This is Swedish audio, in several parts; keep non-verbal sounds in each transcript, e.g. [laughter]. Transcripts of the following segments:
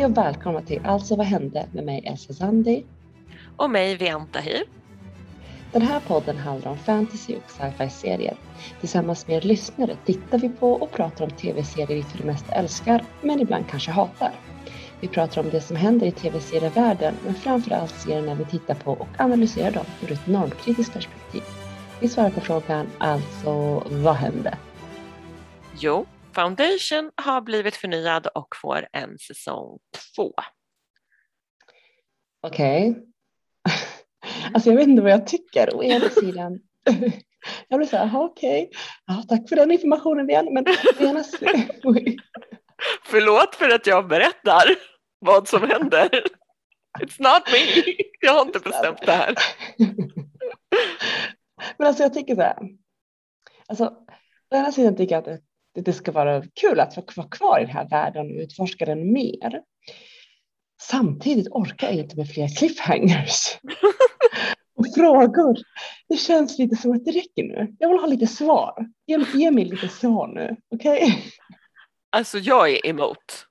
Hej och välkomna till Alltså vad hände med mig Elsa Zandi. Och mig Vianta Hyr. Den här podden handlar om fantasy och sci-fi-serier. Tillsammans med er lyssnare tittar vi på och pratar om tv-serier vi för det mesta älskar, men ibland kanske hatar. Vi pratar om det som händer i tv-serievärlden, men framförallt serierna vi tittar på och analyserar dem ur ett normkritiskt perspektiv. Vi svarar på frågan, alltså vad hände? Jo, Foundation har blivit förnyad och får en säsong två. Okej. Okay. Alltså jag vet inte vad jag tycker. Å ena sidan, jag blir så här, okej, okay. ja, tack för den informationen igen. Men å ena sidan, Förlåt för att jag berättar vad som händer. It's not me. Jag har inte bestämt det här. Men alltså jag tycker så här. Alltså, å ena sidan tycker jag att det, det ska vara kul att få vara kvar i den här världen och utforska den mer. Samtidigt orkar jag inte med fler cliffhangers [laughs] och frågor. Det känns lite som att det räcker nu. Jag vill ha lite svar. Ge, ge mig lite svar nu, okej? Okay? Alltså jag är emot.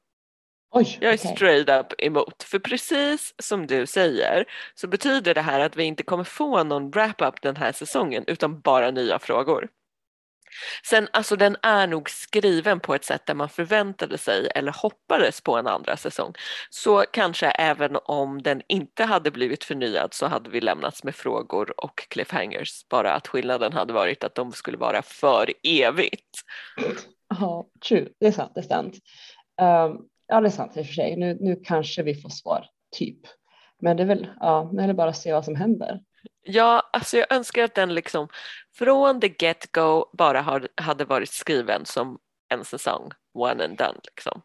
Oj, jag är okay. straight up emot. För precis som du säger så betyder det här att vi inte kommer få någon wrap-up den här säsongen utan bara nya frågor. Sen alltså den är nog skriven på ett sätt där man förväntade sig eller hoppades på en andra säsong. Så kanske även om den inte hade blivit förnyad så hade vi lämnats med frågor och cliffhangers. Bara att skillnaden hade varit att de skulle vara för evigt. Ja, true. Det är sant. Det är sant. Um, ja, det är sant i och för sig. Nu, nu kanske vi får svar, typ. Men det är väl, ja, nu är det bara att se vad som händer. Ja, alltså jag önskar att den liksom från the get-go bara har, hade varit skriven som en säsong, one and done liksom.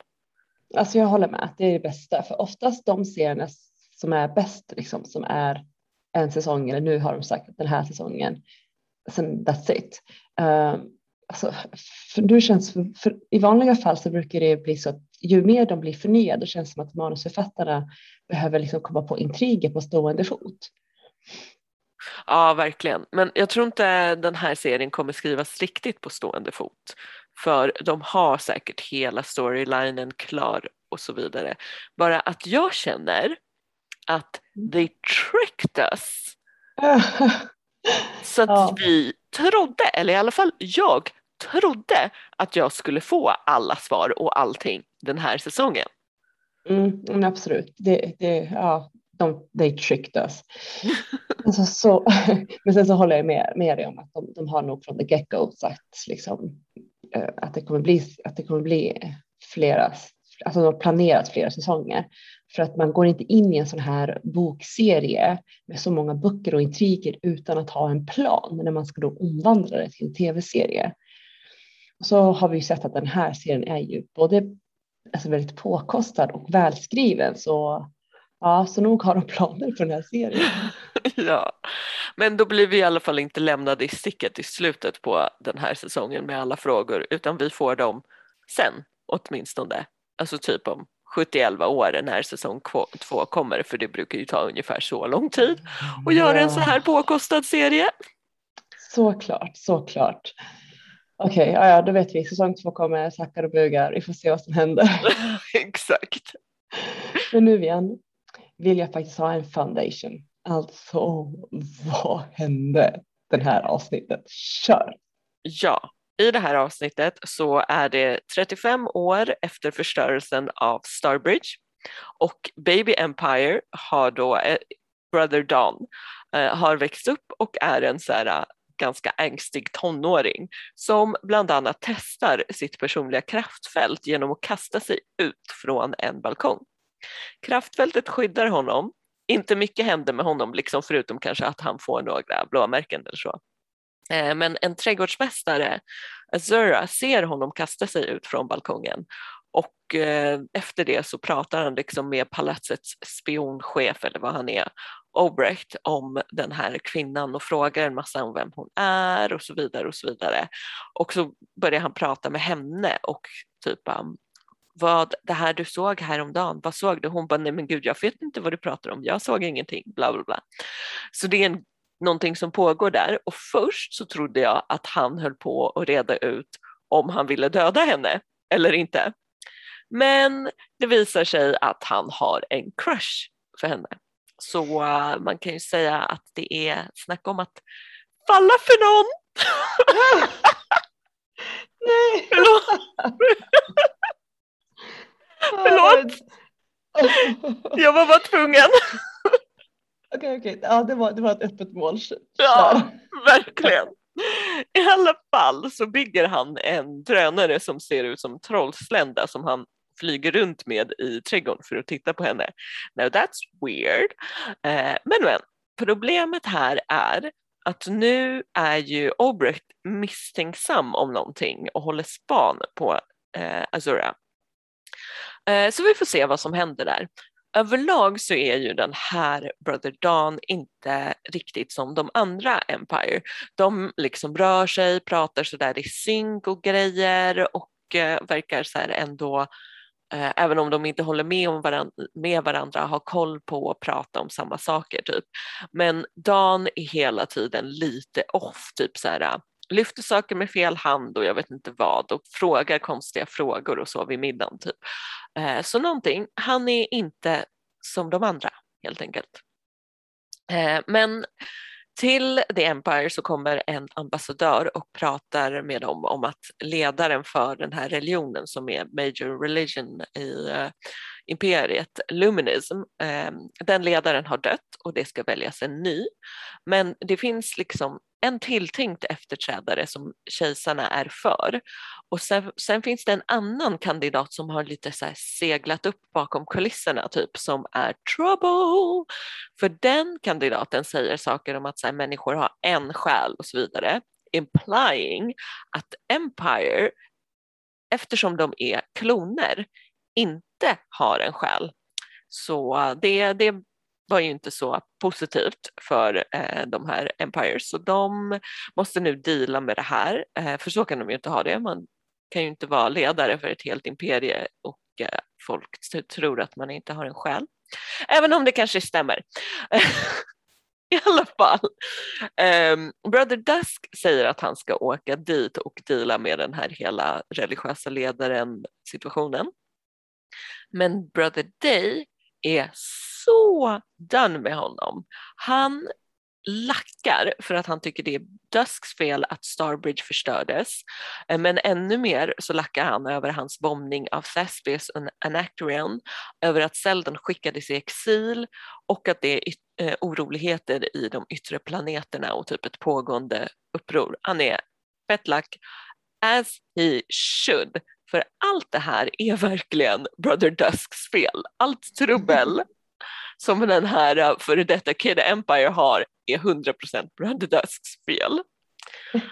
Alltså jag håller med, det är det bästa, för oftast de serierna som är bäst, liksom, som är en säsong, eller nu har de sagt den här säsongen, sen that's it. Uh, alltså, för nu känns, för, för, I vanliga fall så brukar det bli så att ju mer de blir förnyade, det känns det som att manusförfattarna behöver liksom komma på intriger på stående fot. Ja, verkligen. Men jag tror inte den här serien kommer skrivas riktigt på stående fot. För de har säkert hela storylinen klar och så vidare. Bara att jag känner att they tricked us. [laughs] så att ja. vi trodde, eller i alla fall jag trodde att jag skulle få alla svar och allting den här säsongen. Mm, absolut, det, det, ja, de, they tricked us. alltså, så, [laughs] men sen så håller jag med, med dig om att de, de har nog från the get-go sagt liksom, eh, att, det kommer bli, att det kommer bli flera, alltså de har planerat flera säsonger. För att man går inte in i en sån här bokserie med så många böcker och intriger utan att ha en plan när man ska då omvandla det till en tv-serie. Och så har vi ju sett att den här serien är ju både alltså väldigt påkostad och välskriven. Så Ja, så nog har de planer för den här serien. [laughs] ja, men då blir vi i alla fall inte lämnade i sticket i slutet på den här säsongen med alla frågor utan vi får dem sen åtminstone. Alltså typ om 71 år när säsong två kommer för det brukar ju ta ungefär så lång tid att göra en så här påkostad serie. Såklart, såklart. Okej, okay, ja, ja, då vet vi. Säsong två kommer, sackar och bugar. Vi får se vad som händer. [laughs] Exakt. Men nu igen, vill jag faktiskt ha en foundation. Alltså, vad hände den här avsnittet? Kör! Ja, i det här avsnittet så är det 35 år efter förstörelsen av Starbridge och Baby Empire har då, eh, Brother Don, eh, har växt upp och är en så här eh, ganska ängstig tonåring som bland annat testar sitt personliga kraftfält genom att kasta sig ut från en balkong. Kraftfältet skyddar honom. Inte mycket händer med honom, liksom förutom kanske att han får några blåmärken eller så. Eh, men en trädgårdsmästare, Azura, ser honom kasta sig ut från balkongen och eh, efter det så pratar han liksom med palatsets spionchef eller vad han är, Obrecht, om den här kvinnan och frågar en massa om vem hon är och så vidare och så vidare. Och så börjar han prata med henne och typ um, vad det här du såg häromdagen, vad såg du? Hon bara, nej men gud jag vet inte vad du pratar om, jag såg ingenting, bla bla bla. Så det är en, någonting som pågår där och först så trodde jag att han höll på att reda ut om han ville döda henne eller inte. Men det visar sig att han har en crush för henne. Så uh, man kan ju säga att det är snack om att falla för någon. [laughs] Nej! [laughs] [laughs] Förlåt. Jag var bara tvungen. Okej, okej. Ja, det var, det var ett öppet mål. Ja, verkligen. I alla fall så bygger han en drönare som ser ut som trollslända som han flyger runt med i trädgården för att titta på henne. Now that's weird. Eh, men men, problemet här är att nu är ju Obrecht misstänksam om någonting och håller span på eh, Azura. Eh, så vi får se vad som händer där. Överlag så är ju den här Brother Dawn inte riktigt som de andra Empire. De liksom rör sig, pratar sådär i synk och grejer och eh, verkar så här ändå eh, även om de inte håller med, om varandra, med varandra, har koll på och prata om samma saker typ. Men Dan är hela tiden lite off, typ så här lyfter saker med fel hand och jag vet inte vad och frågar konstiga frågor och så vid middagen typ. Eh, så någonting, han är inte som de andra helt enkelt. Eh, men till The Empire så kommer en ambassadör och pratar med dem om att ledaren för den här religionen som är major religion i eh, imperiet, Luminism, ehm, den ledaren har dött och det ska väljas en ny. Men det finns liksom en tilltänkt efterträdare som kejsarna är för. Och sen, sen, finns det en annan kandidat som har lite så seglat upp bakom kulisserna typ som är trouble. För den kandidaten säger saker om att så här, människor har en själ och så vidare. Implying att Empire, eftersom de är kloner, inte har en själ. Så det, det var ju inte så positivt för eh, de här Empires så de måste nu deala med det här eh, för så kan de ju inte ha det. Man kan ju inte vara ledare för ett helt imperie och eh, folk tror att man inte har en själ. Även om det kanske stämmer. [laughs] I alla fall. Um, Brother Dusk säger att han ska åka dit och deala med den här hela religiösa ledaren situationen. Men Brother Day är så done med honom. Han lackar för att han tycker det är Dusks fel att Starbridge förstördes. Eh, men ännu mer så lackar han över hans bombning av Thespius och Anactorion, över att Seldon skickades i exil och att det är eh, oroligheter i de yttre planeterna och typ ett pågående uppror. Han är fett lack, as he should. För allt det här är verkligen Brother Dusks fel. Allt trubbel [laughs] som den här äh, före detta Kid Empire har är 100% Brother Dusks fel. [laughs]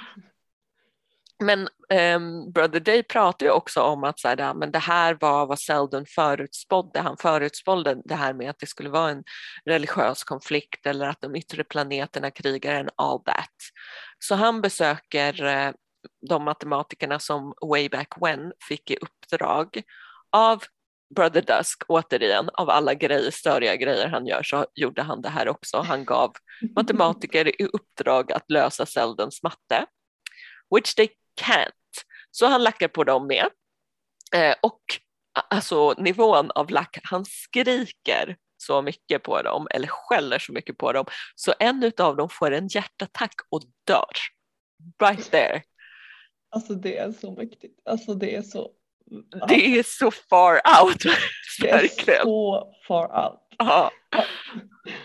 Men um, Brother Day pratar ju också om att så här, men det här var vad Seldon förutspådde. Han förutspådde det här med att det skulle vara en religiös konflikt eller att de yttre planeterna krigar en all that. Så han besöker uh, de matematikerna som way back when fick i uppdrag av Brother Dusk, återigen, av alla grejer, störiga grejer han gör så gjorde han det här också. Han gav [laughs] matematiker i uppdrag att lösa Seldons matte, which they can't. Så han lackar på dem med. Eh, och alltså nivån av lack, han skriker så mycket på dem eller skäller så mycket på dem så en av dem får en hjärtattack och dör. Right there. Alltså det är så mäktigt. Alltså det är så det är så far out. [laughs] Verkligen. så far out. Ja.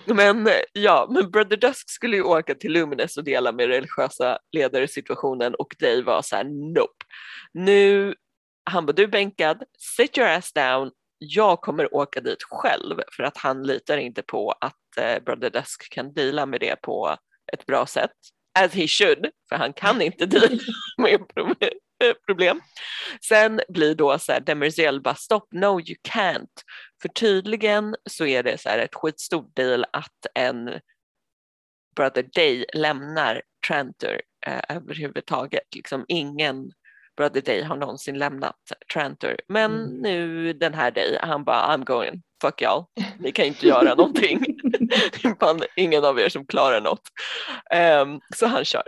Men ja, men Brother Dusk skulle ju åka till Lumines och dela med religiösa ledare situationen och Dave var så här nope. Nu, han bara du är bänkad, sit your ass down, jag kommer åka dit själv för att han litar inte på att eh, Brother Dusk kan deala med det på ett bra sätt. As he should, för han kan inte deala [laughs] med Eh, problem. Sen blir då så här, Demerziel bara stopp, no you can't. För tydligen så är det så här ett skitstort deal att en Brother Day lämnar Trantor eh, överhuvudtaget. Liksom ingen Brother Day har någonsin lämnat Trantor. Men mm. nu den här Day, han bara I'm going, fuck y'all, ni kan inte göra någonting. [laughs] det [laughs] är fan ingen av er som klarar något. Um, så han kör.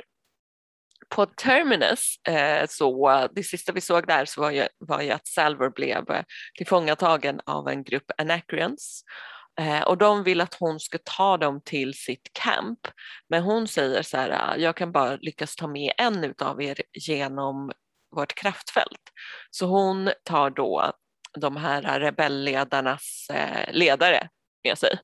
på Terminus, eh, så det sista vi såg där så var ju, var ju att Salvor blev eh, tillfångatagen av en grupp Anacreons eh, och de vill att hon ska ta dem till sitt camp. Men hon säger så här, ah, jag kan bara lyckas ta med en av er genom vårt kraftfält. Så hon tar då de här rebellledarnas eh, ledare med sig.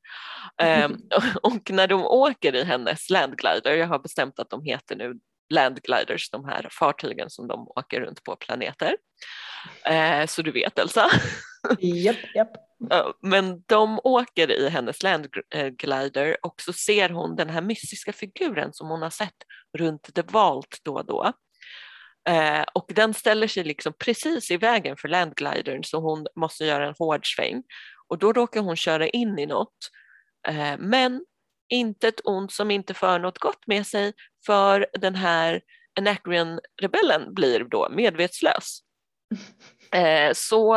Um, [laughs] och när de åker i hennes landglider, jag har bestämt att de heter nu landgliders, de här fartygen som de åker runt på planeter. Uh, så du vet Elsa? Japp, japp. [laughs] Men de åker i hennes landglider och så ser hon den här mystiska figuren som hon har sett runt The Vault då och då. Eh, och den ställer sig liksom precis i vägen för landglidern så hon måste göra en hård sväng och då råkar hon köra in i något. Eh, men inte ett ont som inte för något gott med sig för den här Anacreon-rebellen blir då medvetslös. [laughs] Eh, så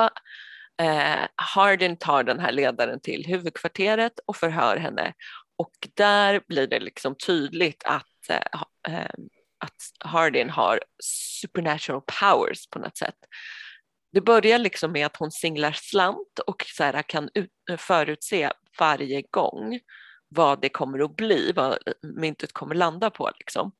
eh, Hardin tar den här ledaren till huvudkvarteret och förhör henne och där blir det liksom tydligt att, att Hardin har supernatural powers på något sätt det börjar liksom med att hon singlar slant och så här, kan ut, förutse varje gång vad det kommer att bli, vad eh, myntet kommer landa på. Liksom.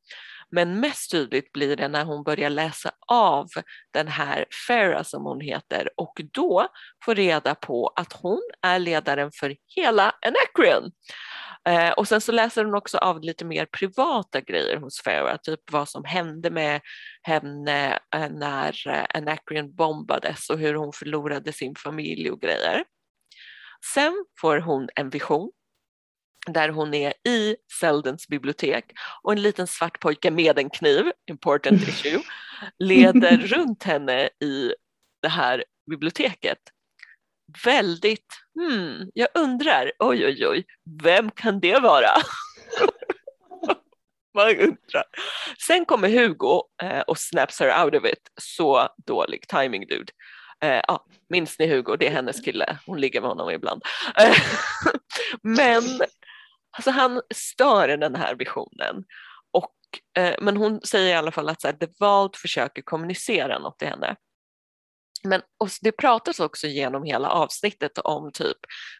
Men mest tydligt blir det när hon börjar läsa av den här Farah som hon heter och då får reda på att hon är ledaren för hela Anacreon. Eh, och sen så läser hon också av lite mer privata grejer hos Farah, typ vad som hände med henne eh, när eh, Anacreon bombades och hur hon förlorade sin familj och grejer. Sen får hon en vision där hon är i Seldens bibliotek och en liten svart pojke med en kniv, important [laughs] issue, leder runt henne i det här biblioteket väldigt, hmm, jag undrar, oj oj oj, vem kan det vara? [laughs] Man undrar. Sen kommer Hugo eh, och snaps her out of it, så dålig timing dude. Eh, ah, minns ni Hugo, det är hennes kille, hon ligger med honom ibland. Eh, [laughs] men alltså, han stör den här visionen. Och, eh, men hon säger i alla fall att så här, The Vault försöker kommunicera något till henne. Men det pratas också genom hela avsnittet om typ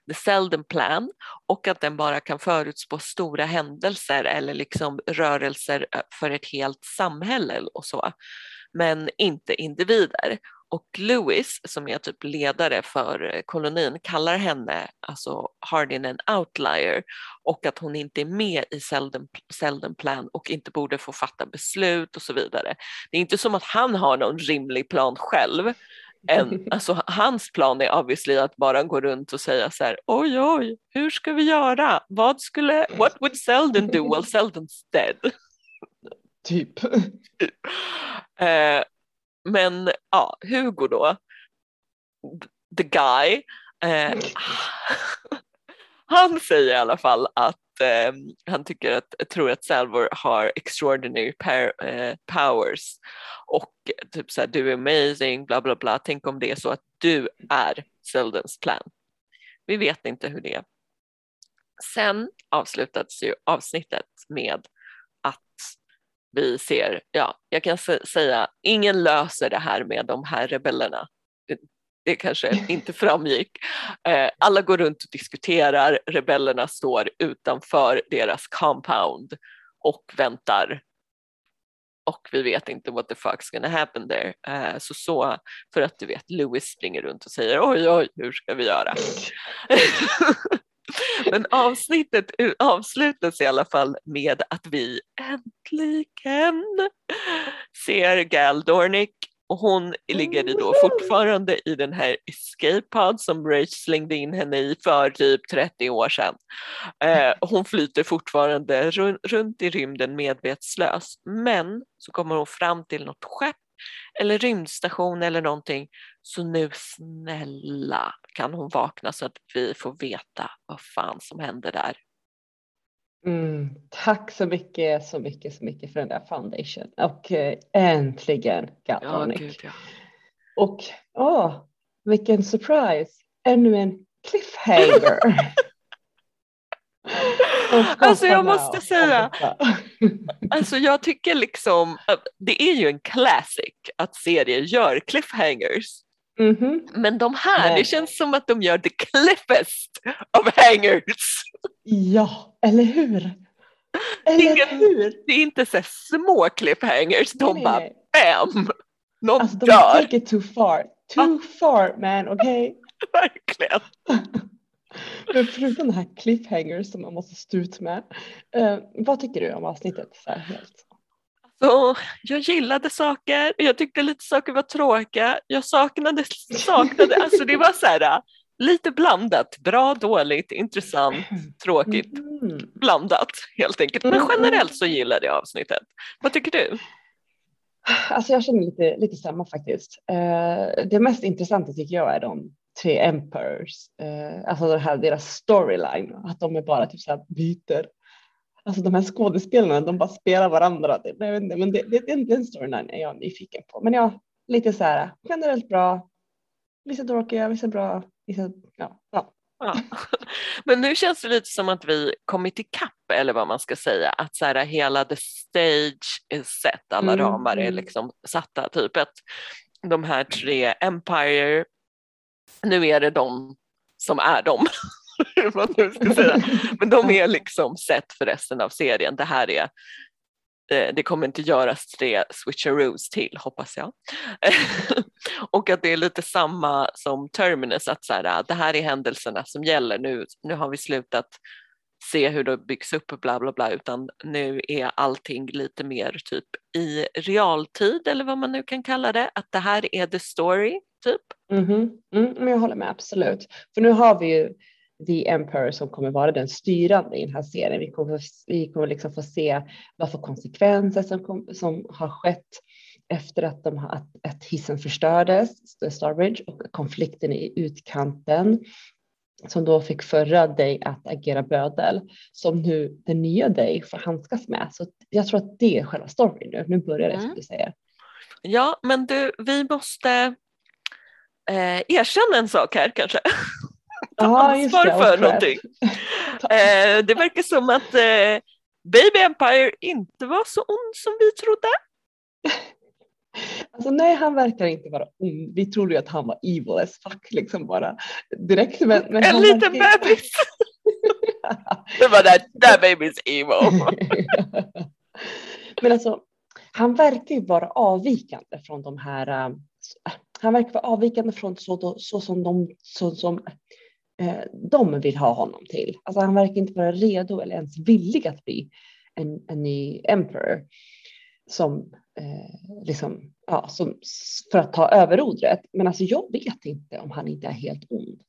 the Selden plan och att den bara kan förutspå stora händelser eller liksom rörelser eh, för ett helt samhälle och så, men inte individer. Och Lewis, som är typ ledare för eh, kolonin, kallar henne, alltså Hardin, en outlier och att hon inte är med i Selden, Selden plan och inte borde få fatta beslut och så vidare. Det är inte som att han har någon rimlig plan själv, en, alltså, hans plan är obviously att bara gå runt och säga så här, oj oj, hur ska vi göra? Vad skulle, what would Selden do while Selden's dead? Typ. [laughs] eh, men ja, Hugo då, the guy, eh, [laughs] han säger i alla fall att eh, han tycker att, tror att Salvor har extraordinary eh, powers och typ så här, du är amazing, bla bla bla, tänk om det är så att du är Seldens plan. Vi vet inte hur det är. Sen avslutades ju avsnittet med att vi ser, ja, jag kan säga, ingen löser det här med de här rebellerna det kanske inte framgick. Eh, alla går runt och diskuterar, rebellerna står utanför deras compound och väntar och vi vet inte what the fuck's gonna happen there. Eh, så, så för att du vet, Louis springer runt och säger oj oj, hur ska vi göra? [laughs] Men avsnittet avslutas i alla fall med att vi äntligen ser Gal Dornick och hon ligger då fortfarande i den här escape pod som Rach slängde in henne i för typ 30 år sedan. Eh, hon flyter fortfarande run runt i rymden medvetslös men så kommer hon fram till något skepp eller rymdstation eller någonting så nu snälla kan hon vakna så att vi får veta vad fan som händer där. Mm, tack så mycket, så mycket, så mycket för den där foundation och eh, äntligen Galtonic. Ja, ja. Och åh, vilken surprise, ännu en cliffhanger. [laughs] alltså jag måste säga, [laughs] Alltså jag tycker liksom, det är ju en classic att serier gör cliffhangers. Mm -hmm. Men de här, Nej. det känns som att de gör the cliffest of hangers. Ja, eller hur? Eller är, hur? Det är inte så små cliffhangers, de Nej. bara bam! Någon alltså, de dör. take it too far. Too ah. far man, okej? Okay? [laughs] Verkligen. [laughs] Men förutom den här cliffhangers som man måste stå ut med. Uh, vad tycker du om avsnittet? Helt? Så jag gillade saker, jag tyckte lite saker var tråkiga, jag saknade, saknade alltså det var så här lite blandat, bra, dåligt, intressant, [clears throat] tråkigt, mm. blandat helt enkelt. Men mm. generellt så gillade jag avsnittet. Vad tycker du? Alltså jag känner lite, lite samma faktiskt. Uh, det mest intressanta tycker jag är de tre Emperors, uh, alltså det här, deras storyline, att de är bara typ så här byter Alltså de här skådespelarna, de bara spelar varandra. Jag vet inte, men det, det, den storyn är jag nyfiken på. Men ja, lite så här generellt bra. Vissa tråkiga, vissa bra, vissa, ja. ja. Ja. [laughs] Men nu känns det lite som att vi kommit ikapp eller vad man ska säga, att så här, hela the stage är set, alla mm. ramar är liksom satta. Typ att de här tre Empire, nu är det de som är de. [laughs] [laughs] Men de är liksom sett för resten av serien. Det här är Eh, det kommer inte göras tre switcheroos till hoppas jag. [laughs] och att det är lite samma som Terminus, att så här, ah, det här är händelserna som gäller nu. Nu har vi slutat se hur det byggs upp bla bla bla utan nu är allting lite mer typ i realtid eller vad man nu kan kalla det. Att det här är the story typ. Mm -hmm. mm, men jag håller med absolut. För nu har vi ju The Emperor som kommer vara den styrande i den här serien. Vi kommer, vi kommer liksom få se vad för konsekvenser som, kom, som har skett efter att, de, att, att hissen förstördes, Starbridge, och konflikten i utkanten som då fick förra Day att agera bödel som nu den nya Day får handskas med. Så jag tror att det är själva storyn nu. Nu börjar det mm. som du säger. Ja, men du, vi måste eh, erkänna en sak här kanske. Ta ah, ansvar det, för någonting. [laughs] eh, det verkar som att eh, Baby Empire inte var så ond som vi trodde. [laughs] Alltså nej, han verkar inte vara ond. Vi trodde ju att han var evil as fuck liksom bara direkt. Men, men en liten verkar... bebis. [laughs] det var där, that baby's evil. men alltså, han verkar ju vara avvikande från de här äh, han verkar vara avvikande från så, så som de så som eh, de vill ha honom till. Alltså han verkar inte vara redo eller ens villig att bli en, en ny emperor som eh, liksom, ja, som, för att ta överordret. Men alltså jag vet inte om han inte är helt ond.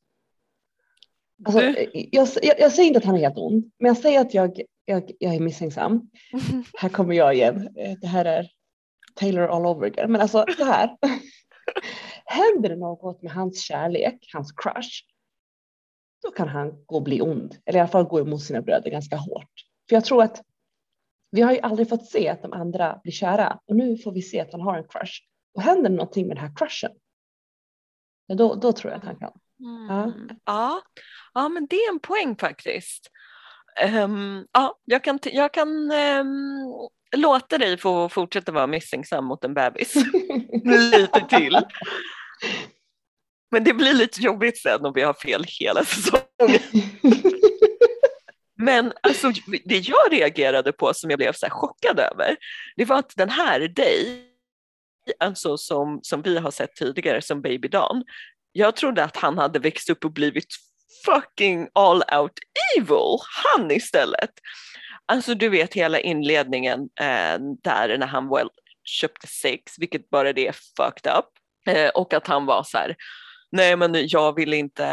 Alltså, jag, jag, jag, säger inte att han är helt ond, men jag säger att jag, jag, jag är misstänksam. [laughs] här kommer jag igen. Eh, det här är Taylor all over again. Men alltså så här. [laughs] Händer det något med hans kärlek, hans crush, då kan han gå och bli ond, eller i alla fall gå emot sina bröder ganska hårt. För jag tror att vi har ju aldrig fått se att de andra blir kära och nu får vi se att han har en crush. Och händer någonting med den här crushen, då, då tror jag att han kan. Mm. Ja. ja. Ja, men det är en poäng faktiskt. Um, ja, jag kan, jag kan um, låta dig få fortsätta vara misstänksam mot en bebis [laughs] lite till. Men det blir lite jobbigt sen om vi har fel hela säsongen. [laughs] Men alltså, det jag reagerade på som jag blev så chockad över, det var att den här Day, alltså som, som vi har sett tidigare som Baby Dawn, jag trodde att han hade växt upp och blivit fucking all out evil, han istället. Alltså du vet hela inledningen eh, där när han väl köpte sex, vilket bara det är fucked up. Eh, och att han var så här, nej men jag vill inte,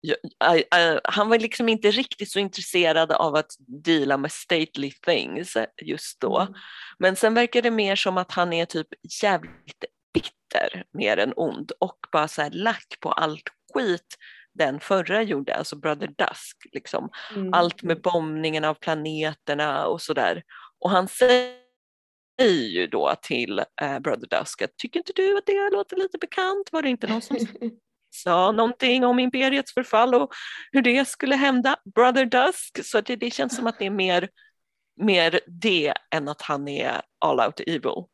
jag, I, han var liksom inte riktigt så intresserad av att deala med stately things just då. Mm. Men sen verkar det mer som att han är typ jävligt bitter mer än ond och bara så här lack på allt skit den förra gjorde, alltså Brother Dusk, liksom. Mm. allt med bombningen av planeterna och sådär. Och han säger ju då till eh, Brother Dusk att tycker inte du att det låter lite bekant? Var det inte någon som [laughs] sa någonting om imperiets förfall och hur det skulle hända, Brother Dusk, så det, det känns som att det är mer mer det än att han är all out evil.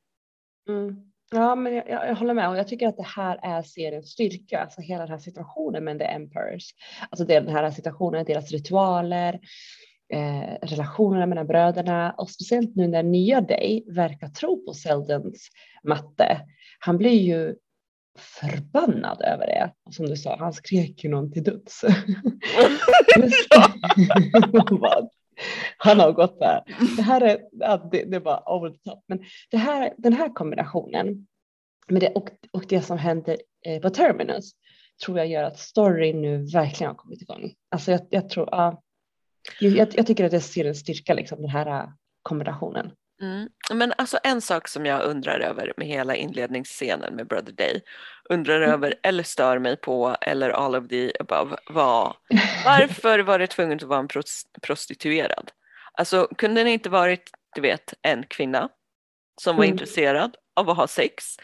Mm. Ja, men jag, jag, håller med och jag tycker att det här är seriens styrka, alltså hela den här situationen med The Emperors. Alltså den här situationen, deras ritualer, eh, relationerna mellan bröderna och speciellt nu när nya Day verkar tro på Seldens matte. Han blir ju förbannad över det. Som du sa, han skrek ju någon till döds. [laughs] [laughs] han har gått där. Det här är, det, det var over the top. Men det här, den här kombinationen med det, och, och det som händer eh, på Terminus tror jag gör att storyn nu verkligen har kommit igång. Alltså jag, jag tror, ja, jag, jag, tycker att det ser en styrka, liksom, den här äh, kombinationen. Mm. Men alltså en sak som jag undrar över med hela inledningsscenen med Brother Day, undrar mm. över eller stör mig på eller all of the above var [laughs] varför var det tvunget att vara en prostituerad? Alltså kunde det inte varit, du vet, en kvinna som var mm. intresserad av att ha sex?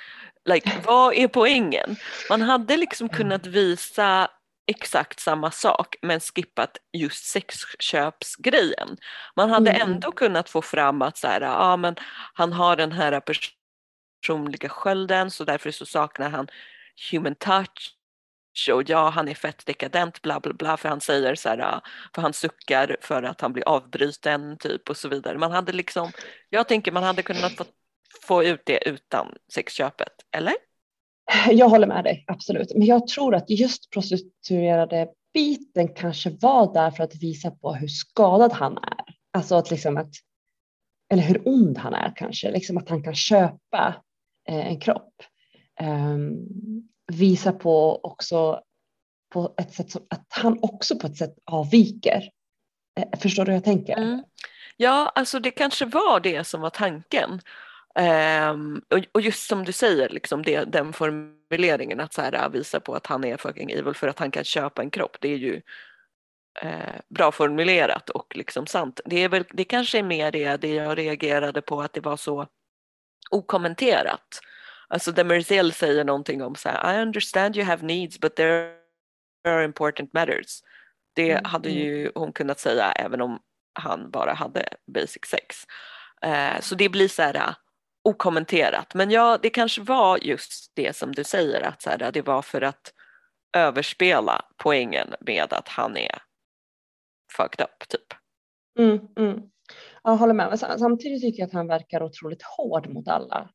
Like, vad är poängen? Man hade liksom kunnat visa exakt samma sak men skippat just sexköpsgrejen. Man hade mm. ändå kunnat få fram att så här, ja, men han har den här personliga skölden så därför så saknar han human touch och ja han är fett dekadent bla bla bla för han säger så här, för han suckar för att han blir avbruten typ och så vidare. Man hade liksom, jag tänker man hade kunnat få, få ut det utan sexköpet, eller? Jag håller med dig, absolut. Men jag tror att just prostituerade biten kanske var där för att visa på hur skadad han är. Alltså att liksom att, eller hur ond han är kanske, liksom att han kan köpa eh, en kropp. Um, visa på också på ett sätt som att han också på ett sätt avviker. Eh, förstår du hur jag tänker? Mm. Ja, alltså det kanske var det som var tanken. Um, och, och, just som du säger, liksom det, den formuleringen att så här, visa på att han är fucking evil för att han kan köpa en kropp, det är ju eh, bra formulerat och liksom sant. Det, är väl, det kanske är mer det, det jag reagerade på att det var så okommenterat. Alltså Demerzel säger någonting om så här, I understand you have needs but there are important matters. Det mm. hade mm. ju hon kunnat säga även om han bara hade basic sex. Eh, så det blir så här okommenterat. Men ja, det kanske var just det som du säger att så här, det var för att överspela poängen med att han är fucked up typ. Mm, mm. Jag håller med. Men samtidigt tycker jag att han verkar otroligt hård mot alla.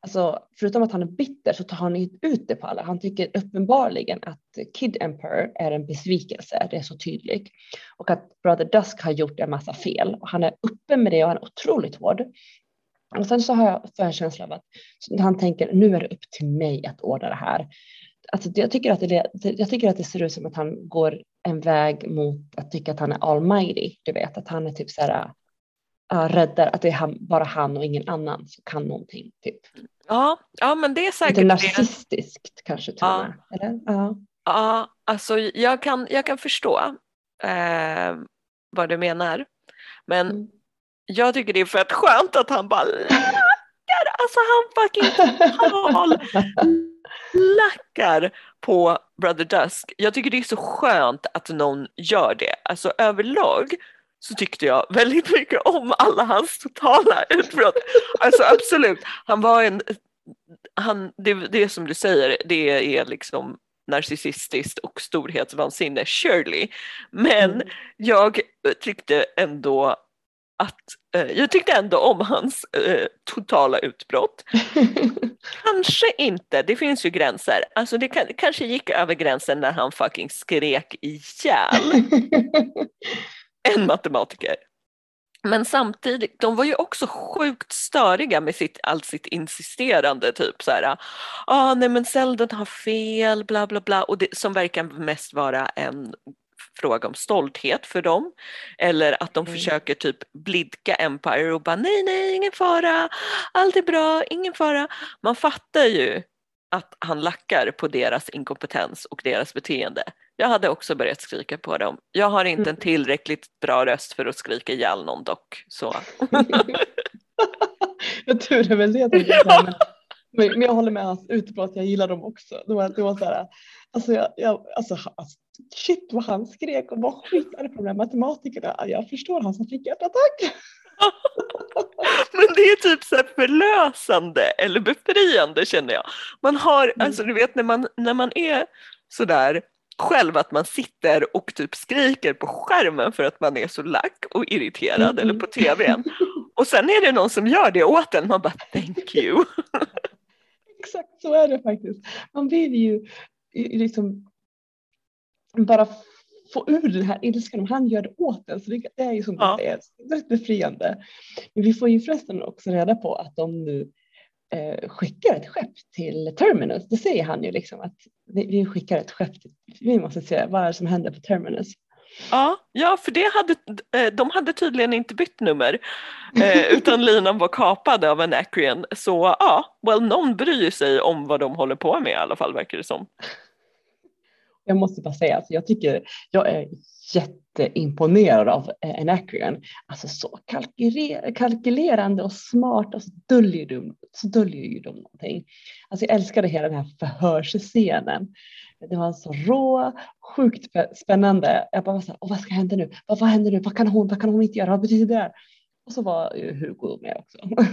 Alltså, förutom att han är bitter så tar han ut det på alla. Han tycker uppenbarligen att Kid Emperor är en besvikelse, det är så tydligt. Och att Brother Dusk har gjort en massa fel. Och han är uppe med det och han är otroligt hård. Och sen så har jag, får jag en känsla av att han tänker nu är det upp till mig att ordna det här. Alltså, jag, tycker att det, jag tycker att det ser ut som att han går en väg mot att tycka att han är almighty. Du vet att han är typ så här uh, räddar, att det är han, bara han och ingen annan som kan någonting. Typ. Ja, ja, men det är säkert Lite narcissistiskt det. kanske till ja. Eller? Ja. ja, alltså jag kan, jag kan förstå eh, vad du menar. Men mm jag tycker det är fett skönt att han bara lackar, alltså han fucking total lackar på Brother Dusk. Jag tycker det är så skönt att någon gör det. Alltså överlag så tyckte jag väldigt mycket om alla hans totala utbrott. Alltså absolut, han var en, han, det, det som du säger, det är liksom narcissistiskt och storhetsvansinne, surely. Men mm. jag tyckte ändå att eh, jag tyckte ändå om hans eh, totala utbrott. [laughs] kanske inte, det finns ju gränser. Alltså det, kan, kanske gick över gränsen när han fucking skrek ihjäl [laughs] en matematiker. Men samtidigt, de var ju också sjukt störiga med sitt, allt sitt insisterande typ så här. Ah, nej men Selden har fel, bla bla bla. Och det, som verkar mest vara en fråga om stolthet för dem. Eller att de mm. försöker typ blidka Empire och bara nej, nej, ingen fara, allt är bra, ingen fara. Man fattar ju att han lackar på deras inkompetens och deras beteende. Jag hade också börjat skrika på dem. Jag har inte en mm. tillräckligt bra röst för att skrika ihjäl någon dock. Så. [laughs] jag tror det väl det. Ja. Men, men, jag håller med hans utbrott, jag gillar dem också. Det var, det var så här, alltså, jag, jag, alltså, alltså shit vad han skrek och var skitarg på de här matematikerna. Jag förstår han som fick hjärtattack. [laughs] Men det är typ så förlösande eller befriande känner jag. Man har, mm. alltså du vet när man, när man är sådär själv att man sitter och typ skriker på skärmen för att man är så lack och irriterad mm. eller på tvn. Och sen är det någon som gör det åt en, man bara thank you. [laughs] Exakt så är det faktiskt. Man vill ju liksom bara få ur den här ilskan och han gör det åt en. Så det, är ju som ja. det är väldigt befriande. Men vi får ju förresten också reda på att de nu eh, skickar ett skepp till Terminus. Det säger han ju liksom att vi, skickar ett skepp. Till, vi måste se vad är det som händer på Terminus. Ja, ja, för det hade, eh, de hade tydligen inte bytt nummer eh, [laughs] utan linan var kapad av Anacreon. Så ja, well, någon bryr sig om vad de håller på med i alla fall verkar det som jag måste bara säga, alltså, jag tycker jag är jätteimponerad av eh, Anacreon. Alltså så kalkylerande och smart och så döljer, de, så döljer ju de någonting. Alltså jag älskade hela den här förhörsscenen. Det var så rå, sjukt spännande. Jag bara så här, vad ska hända nu? Vad, vad händer nu? Vad kan hon? Vad kan hon inte göra? Vad betyder det? Och så var ju Hugo med också. [laughs]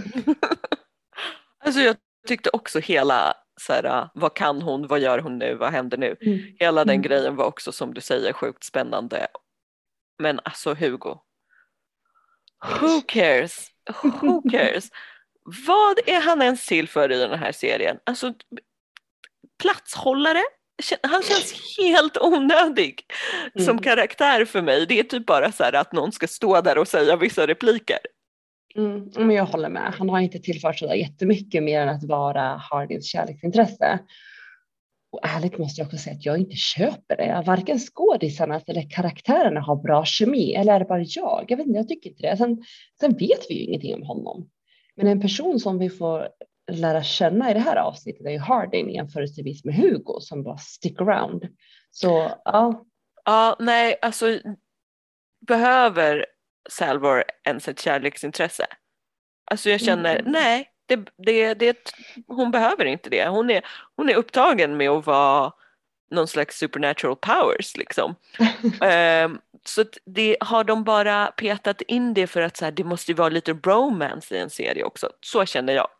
alltså jag tyckte också hela så här, äh, vad kan hon, vad gör hon nu, vad händer nu? Mm. Hela den mm. grejen var också som du säger sjukt spännande. Men alltså Hugo, who cares? Who [laughs] cares? vad är han ens till för i den här serien? Alltså platshållare? Han känns helt onödig mm. som karaktär för mig. Det är typ bara så här att någon ska stå där och säga vissa repliker. Mm, men jag håller med. Han har inte tillfört så jättemycket mer än att vara Hardins kärleksintresse. Och ärligt måste jag också säga att jag inte köper det. Varken skådisarna eller karaktärerna har bra kemi. Eller är det bara jag? Jag vet inte, jag tycker inte det. Sen, sen vet vi ju ingenting om honom. Men en person som vi får lära känna i det här avsnittet är ju Hardin jämförelsevis med Hugo som bara stick around. Så ja. Ja, nej, alltså behöver Salvor ens ett kärleksintresse. Alltså jag känner, mm. nej, det, det, det, hon behöver inte det. Hon är, hon är upptagen med att vara någon slags supernatural powers liksom. um, [laughs] så det, har de bara petat in det för att så här, det måste ju vara lite bromance i en serie också. Så känner jag.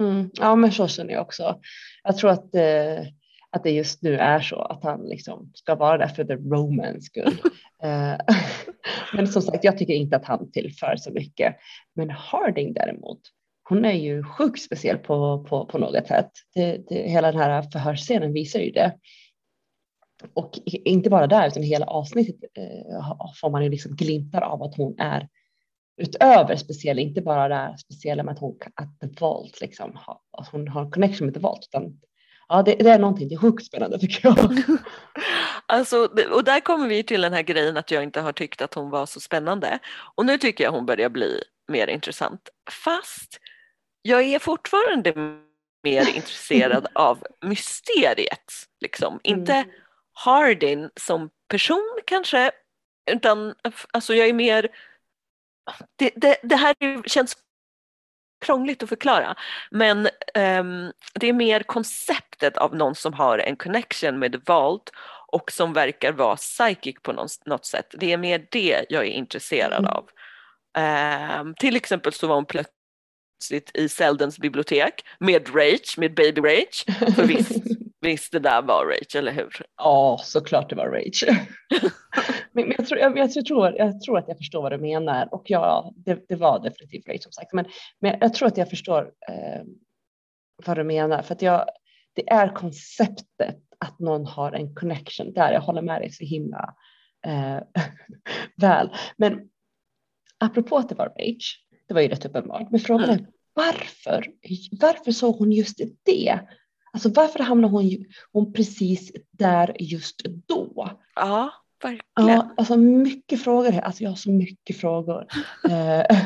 Mm, ja men så känner jag också. Jag tror att eh, att det just nu är så att han liksom ska vara där för the romance skull. [laughs] Eh, [laughs] men som sagt, jag tycker inte att han tillför så mycket. Men Harding däremot, hon är ju sjukt speciell på, på, på något sätt. Det, det, hela den här förhörsscenen visar ju det. Och inte bara där, utan hela avsnittet eh, får man ju liksom glimtar av att hon är utöver speciell, inte bara det speciella med att hon att The Vault liksom, att hon har en connection med The Vault, utan ja, det, det är någonting, det är sjukt spännande tycker jag. [laughs] Alltså, och där kommer vi till den här grejen att jag inte har tyckt att hon var så spännande. Och nu tycker jag hon börjar bli mer intressant. Fast jag är fortfarande mer [laughs] intresserad av mysteriet. Liksom. Mm. Inte Hardin som person kanske, utan alltså jag är mer det, det, det här känns krångligt att förklara. Men um, det är mer konceptet av någon som har en connection med The Vault och som verkar vara psychic på något, sätt. Det är mer det jag är intresserad mm. av. Um, till exempel så var hon plötsligt i Seldens bibliotek med Rach, med Baby Rach. För visst, [laughs] visst det där var Rach, eller hur? Ja, såklart det var Rach. [laughs] men jag, tror, jag, jag, tror, jag tror att jag förstår vad du menar och ja, det, det var definitivt Rach som sagt. Men, men jag tror att jag förstår eh, vad du menar för att jag, det är konceptet att någon har en connection där. Jag håller med dig så himla eh, [laughs] väl. Men apropå att det var Rach, det var ju rätt uppenbart, men frågan är mm. varför? Varför såg hon just det? Alltså varför hamnade hon, hon precis där just då? Ja, verkligen. Ja, alltså mycket frågor här. Alltså jag har så mycket frågor. [laughs] Eh,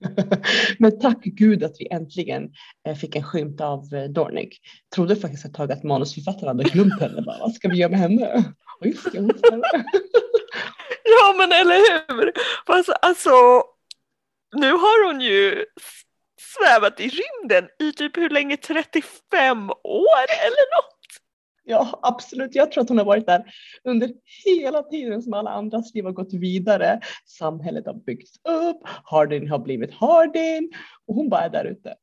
[laughs] men tack gud att vi äntligen eh, fick en skymt av eh, Dornick. Trodde faktiskt ett tag att manusförfattaren hade glömt henne. Bara, Vad ska vi göra med henne? Just, [laughs] ja men eller hur. Alltså, alltså, nu har hon ju svävat i rymden i typ hur länge? 35 år eller något? Ja, absolut. Jag tror att hon har varit där under hela tiden som alla andras liv har gått vidare. Samhället har byggts upp, Hardin har blivit Hardin och hon bara är där ute.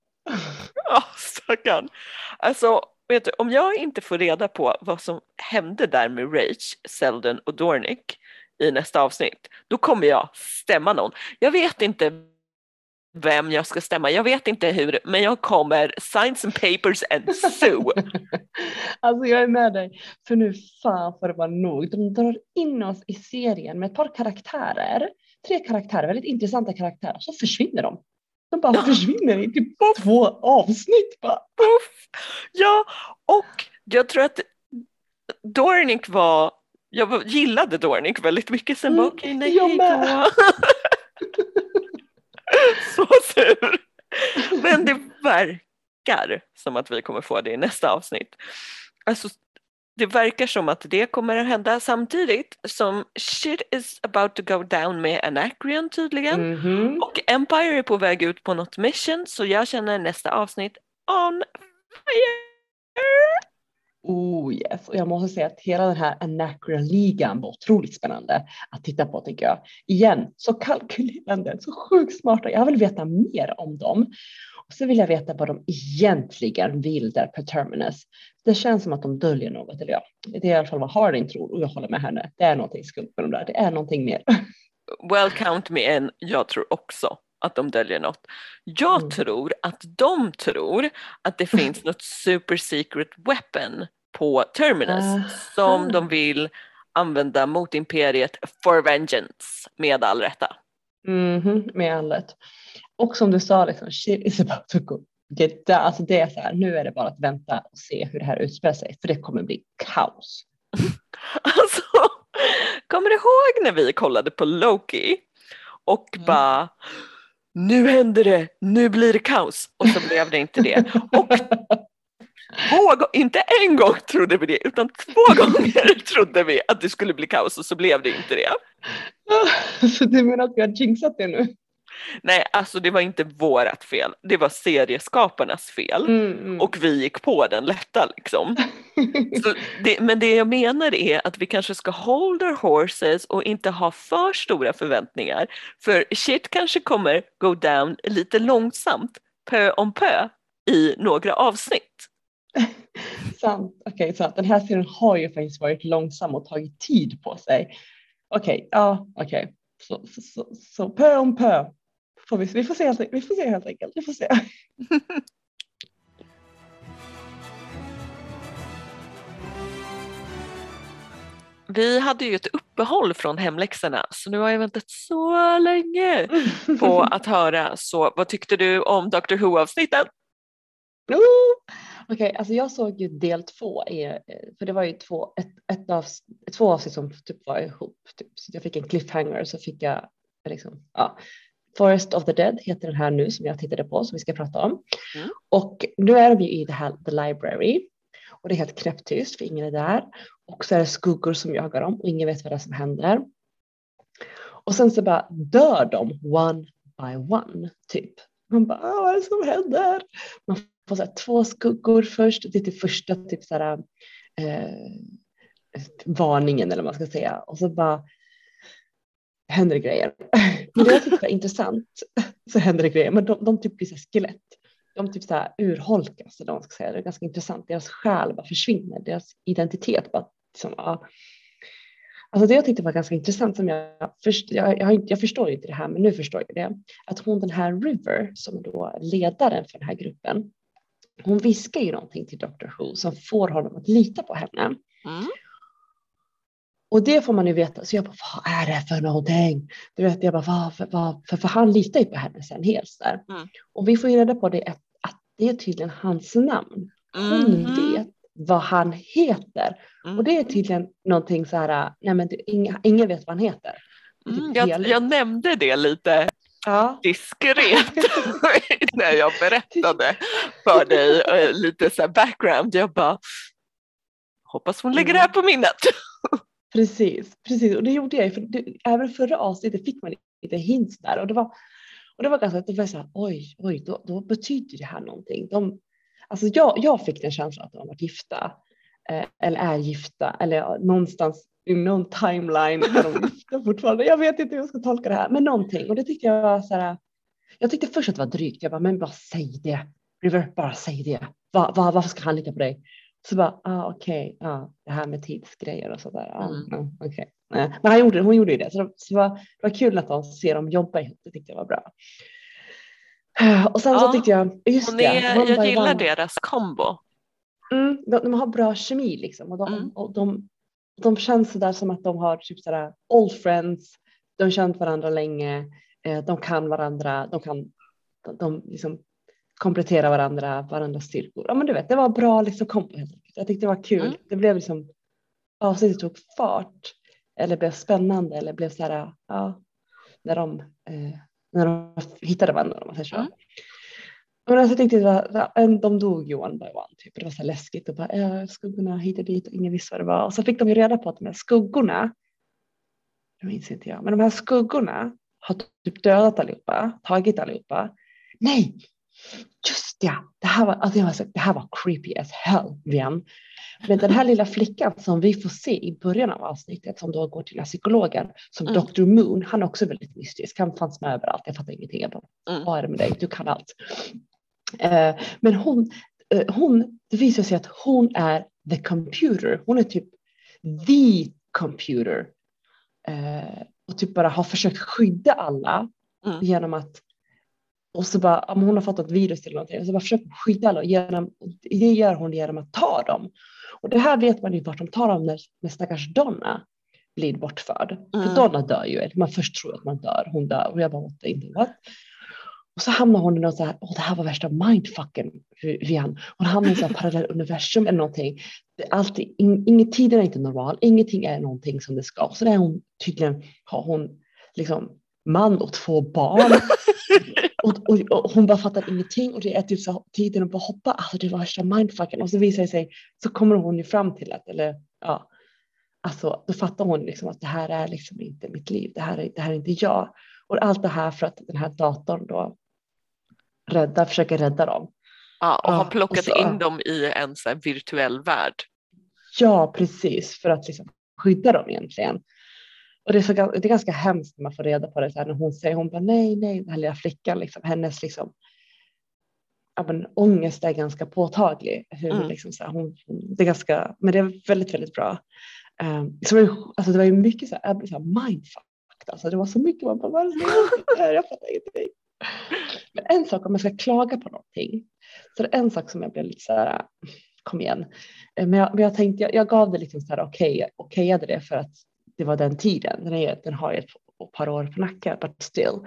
Ja, stackarn. Alltså, vet du, om jag inte får reda på vad som hände där med Rach, Selden och Dornick i nästa avsnitt, då kommer jag stämma någon. Jag vet inte vem jag ska stämma. Jag vet inte hur, men jag kommer sign some papers and sue. [laughs] alltså jag är med dig, för nu fan får det vara nog. De drar in oss i serien med ett par karaktärer, tre karaktärer, väldigt intressanta karaktärer, så försvinner de. De bara försvinner i typ två avsnitt. Bara. Ja, och jag tror att Dornick var, jag gillade Dornick väldigt mycket, sen mm, bara okej, okay, nej, hej [laughs] Så sur. Men det verkar som att vi kommer få det i nästa avsnitt. Alltså, det verkar som att det kommer att hända samtidigt som shit is about to go down med Anacreon tydligen. Mm -hmm. Och Empire är på väg ut på något mission så jag känner nästa avsnitt on fire. Oh yes, och jag måste säga att hela den här Anacreon-ligan var otroligt spännande att titta på tycker jag. Igen, så kalkylerande, så sjukt smarta. Jag vill veta mer om dem. Och så vill jag veta vad de egentligen vill där på Terminus. Det känns som att de döljer något, eller ja, det är i alla fall vad Hardin tror och jag håller med henne. Det är någonting skumt med de där, det är någonting mer. [laughs] Well count me in, jag tror också att de döljer något. Jag mm. tror att de tror att det [laughs] finns något super secret weapon på Terminus uh. som de vill använda mot imperiet for vengeance med all rätta. Mm -hmm, med all rätt. Och som du sa, liksom, shit is about to go get. Alltså det är så här, nu är det bara att vänta och se hur det här utspelar sig, för det kommer bli kaos. [laughs] alltså, kommer du ihåg när vi kollade på Loki och mm. bara nu händer det, nu blir det kaos och så blev det inte det. [laughs] Och två, inte en gång trodde vi det utan två [laughs] gånger trodde vi att det skulle bli kaos och så blev det inte det. [laughs] Så du menar att vi har jinxat det nu? Nej, alltså det var inte vårat fel. Det var serieskaparnas fel. Mm, mm. Och vi gick på den lätta liksom. [laughs] det, men det jag menar är att vi kanske ska hold our horses och inte ha för stora förväntningar. För shit kanske kommer go down lite långsamt, pö om pö, i några avsnitt. [laughs] sant, okej, okay, så den här serien har ju faktiskt varit långsam och tagit tid på sig. Okej, okay, ja, okej. Okay. Så, så, så, så pö om pö Får vi, vi, får se, vi får se helt enkelt. Vi får se. [laughs] Vi hade ju ett uppehåll från hemläxorna så nu har jag väntat så länge [laughs] på att höra. Så vad tyckte du om Dr Who-avsnittet? Okej, okay, alltså jag såg ju del två, i, för det var ju två, ett, ett av, två avsnitt som typ var ihop. Typ. Så jag fick en cliffhanger så fick jag liksom, ja, Forest of the Dead heter den här nu som jag tittade på som vi ska prata om. Mm. Och nu är vi i det här The Library och det är helt knäpptyst för ingen är där. Och så är det skuggor som jagar dem och ingen vet vad det är som händer. Och sen så bara dör de one by one typ. Man bara, vad är det som händer? Man på så här, två skuggor först. Det är typ första typ så här, eh, varningen eller vad man ska säga. Och så bara händer det grejer. [laughs] Men det jag tyckte var intressant [laughs] så händer det grejer, men de, de typ blir så skelett. De typ så här urholkas, eller vad man ska säga. Det är ganska intressant. Deras själ bara försvinner, deras identitet bara liksom, ja. Alltså det jag tyckte var ganska intressant som jag, först, jag, jag, jag förstår inte det här, men nu förstår jag det. Att hon den här River som då ledaren för den här gruppen, hon viskar ju någonting till Dr. Who som får honom att lita på henne. Mm. Och det får man ju veta. Så jag bara, vad är det för någonting? Du vet, jag bara, vad, för, vad, för, för han litar ju på henne sen helt där. Mm. Och vi får ju reda på det att, att det är tydligen hans namn. Hon mm. vet vad han heter. Mm. Och det är tydligen någonting så här, nej men ingen, ingen vet vad han heter. Mm, jag, jag, nämnde det lite ja. diskret [laughs] när jag berättade för dig eh, lite så background. Jag bara, hoppas hon lägger det här mm. på minnet. [laughs] Precis, precis. Och det gjorde jag. För det, även förra avsnittet fick man lite hints där. Och det var, och det var ganska, det var så här, oj, oj, då, då betyder det här någonting. De, alltså jag, jag fick den känslan att de varit gifta. eh, eller är gifta eller någonstans någon timeline de gifta fortfarande. Jag vet inte hur jag ska tolka det här, men någonting och det tyckte jag var så här. Jag tyckte först att det var drygt. Jag bara, men bara säg det. River, bara säg det. Va, va, varför ska han lita på dig? Så bara, ah, okej, okay, ah, det här med tidsgrejer och sådär. Ah, mm. okay. Men han gjorde, hon gjorde ju det, så, det, så det, var, det var kul att de ser dem jobba ihop. Det tyckte jag var bra. [sighs] Och sen ja, så tyckte jag, just hon är, det, jag gillar one. deras kombo. Mm, de, de, har bra kemi liksom och de, mm. och de, de känns så där som att de har typ sådär old friends. De har känt varandra länge. Eh, de kan varandra. De kan de, liksom komplettera varandra, varandras styrkor. Ja, men du vet, det var bra liksom kombo. Jag tyckte det var kul. Mm. Det blev liksom avsnittet tog fart eller blev spännande eller blev så här, ja, när de, eh, när de hittade varandra om man säger så. Mm. Men alltså, jag tyckte det var, de dog ju one by one, typ. det var så läskigt och bara äh, skuggorna hit och dit och ingen visste vad det var. Och så fick de ju reda på att de här skuggorna, det minns inte jag, men de här skuggorna har typ dödat allihopa, tagit allihopa. Nej, just ja, det här var, alltså jag var så, det här var creepy as hell igen. Men den här lilla flickan som vi får se i början av avsnittet som då går till psykologen som mm. Dr. Moon, han är också väldigt mystisk. Han fanns med överallt. Jag fattar ingenting. Jag bara, mm. Vad är det med dig? Du kan allt. Eh, men hon, eh, hon, det visar sig att hon är the computer. Hon är typ the computer. Eh, och typ bara har försökt skydda alla mm. genom att och så bara, om hon har fått ett virus eller någonting, och så bara försöker skydda alla. Genom, det gör hon genom att ta dem. Och det här vet man ju vart de tar dem när, när stackars Donna blir bortförd. Mm. För Donna dör ju, man först tror att man dör, hon dör. Och jag bara, inte what? Och så hamnar hon i något så här, åh det här var värsta mindfucken igen. Hon hamnar i ett parallell universum eller någonting. Alltid, in, ingen, tiden är inte normal, ingenting är någonting som det ska. Så där är hon tydligen, har hon liksom man och två barn. [laughs] och, och, och, hon bara fattar ingenting och det är typ så tiden att bara hoppa, alltså det var värsta mindfucken. Och så visar det sig, så kommer hon ju fram till att, eller ja, alltså då fattar hon liksom att det här är liksom inte mitt liv, det här är, det här är inte jag. Och allt det här för att den här datorn då rädda, försöker rädda dem. Ja, och har plockat och så, in dem i en så virtuell värld. Ja, precis, för att liksom skydda dem egentligen. Och det är, så, det är ganska hemskt när man får reda på det så här, när hon säger, hon bara nej, nej, den här lilla flickan, liksom, hennes liksom, ja, men, ångest är ganska påtaglig. Hur, mm. liksom, så här, hon, det är ganska, men det är väldigt, väldigt bra. Um, så det, var, alltså, det var ju mycket så här, jag blev så här mindfuck. Alltså, det var så mycket man bara, vad är det Jag fattar ingenting. Men en sak om jag ska klaga på någonting, så det är en sak som jag blev lite så här, kom igen. Eh, men jag, men jag tänkte, jag, jag gav det liksom så här okej, okay, okejade det för att det var den tiden. Den, är, den har ju ett par år på nacken, but still.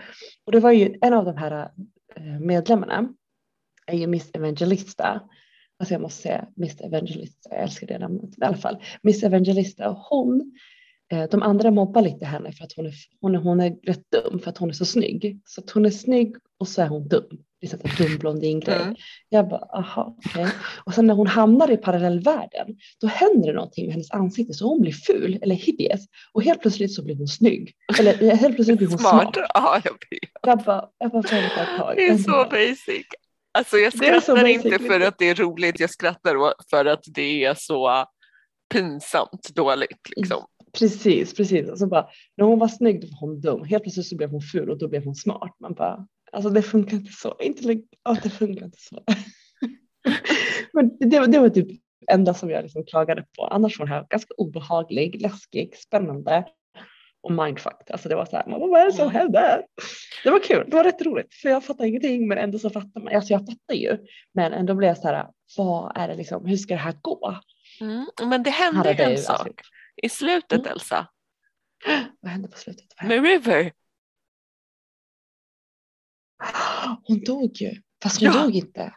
Och det var ju en av de här eh, medlemmarna är ju Miss Evangelista. Alltså jag måste säga Miss Evangelista, jag älskar det namnet i alla fall. Miss Evangelista och hon, de andra mobbar lite henne för att hon är, hon är, hon är rätt dum för att hon är så snygg. Så att hon är snygg och så är hon dum liksom en dum blondingrej. Mm. Jag bara, aha, okej. Okay. Och sen när hon hamnar i parallellvärlden, då händer det någonting med hennes ansikte så hon blir ful eller hideous och helt plötsligt så blir hon snygg. Eller eh, helt plötsligt blir hon [laughs] smart. smart. Ja, jag vet. Jag bara, jag bara vänta ett tag. Det är så basic. Alltså jag skrattar inte för att det är roligt, jag skrattar för att det är så pinsamt dåligt. Liksom. Precis, precis. Och så bara, när hon var snygg då var hon dum. Helt plötsligt så blev hon ful och då blev hon smart. Man bara, Alltså det funkar inte så. Inte, ja, det funkar inte så. [laughs] Men det, det var typ enda som jag liksom klagade på. Annars var den här ganska obehaglig, läskig, spännande och mindfucked. Alltså det var så här, vad är det som händer? Det var kul, det var rätt roligt för jag fattar ingenting men ändå så fattar man. Alltså jag fattar ju men ändå blev jag så här, vad är det liksom, hur ska det här gå? Mm, men det hände ju en sak alltså. I slutet mm. Elsa. [gasps] Vad hände på slutet? Med River. [gasps] Hon dog ju, fast hon ja. dog inte.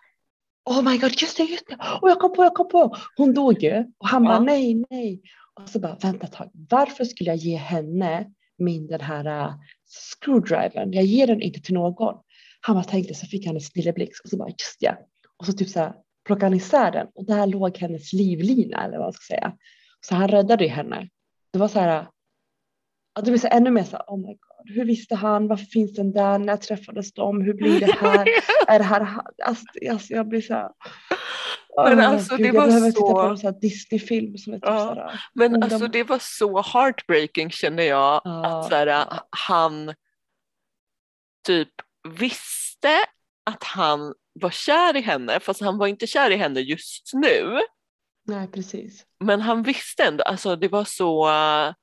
Oh my god, just det, just det. Och jag kom på, jag kom på. Hon dog ju och han ja. bara nej, nej. Och så bara vänta ett tag. Varför skulle jag ge henne min den här uh, screwdrivern? Jag ger den inte till någon. Han bara tänkte så fick han en snilleblixt och så bara just ja. Och så typ så här plockade han isär den och där låg hennes livlina eller vad man ska säga. Så han räddade ju henne. Det var så här. Det blev så ännu mer så här, oh my god hur visste han? Varför finns den där? När träffades de? Hur blir det här? [laughs] är det här? Alltså, alltså jag blir så här. Men Åh, alltså, det gud, var jag behöver så- titta på en sån Disney-film som är typ Ja, sådär. Men alltså de- det var så heartbreaking känner jag Ja, att så här, ja. han typ visste att han var kär i henne fast han var inte kär i henne just nu. Nej, precis. Men han visste ändå, alltså det var så... Uh,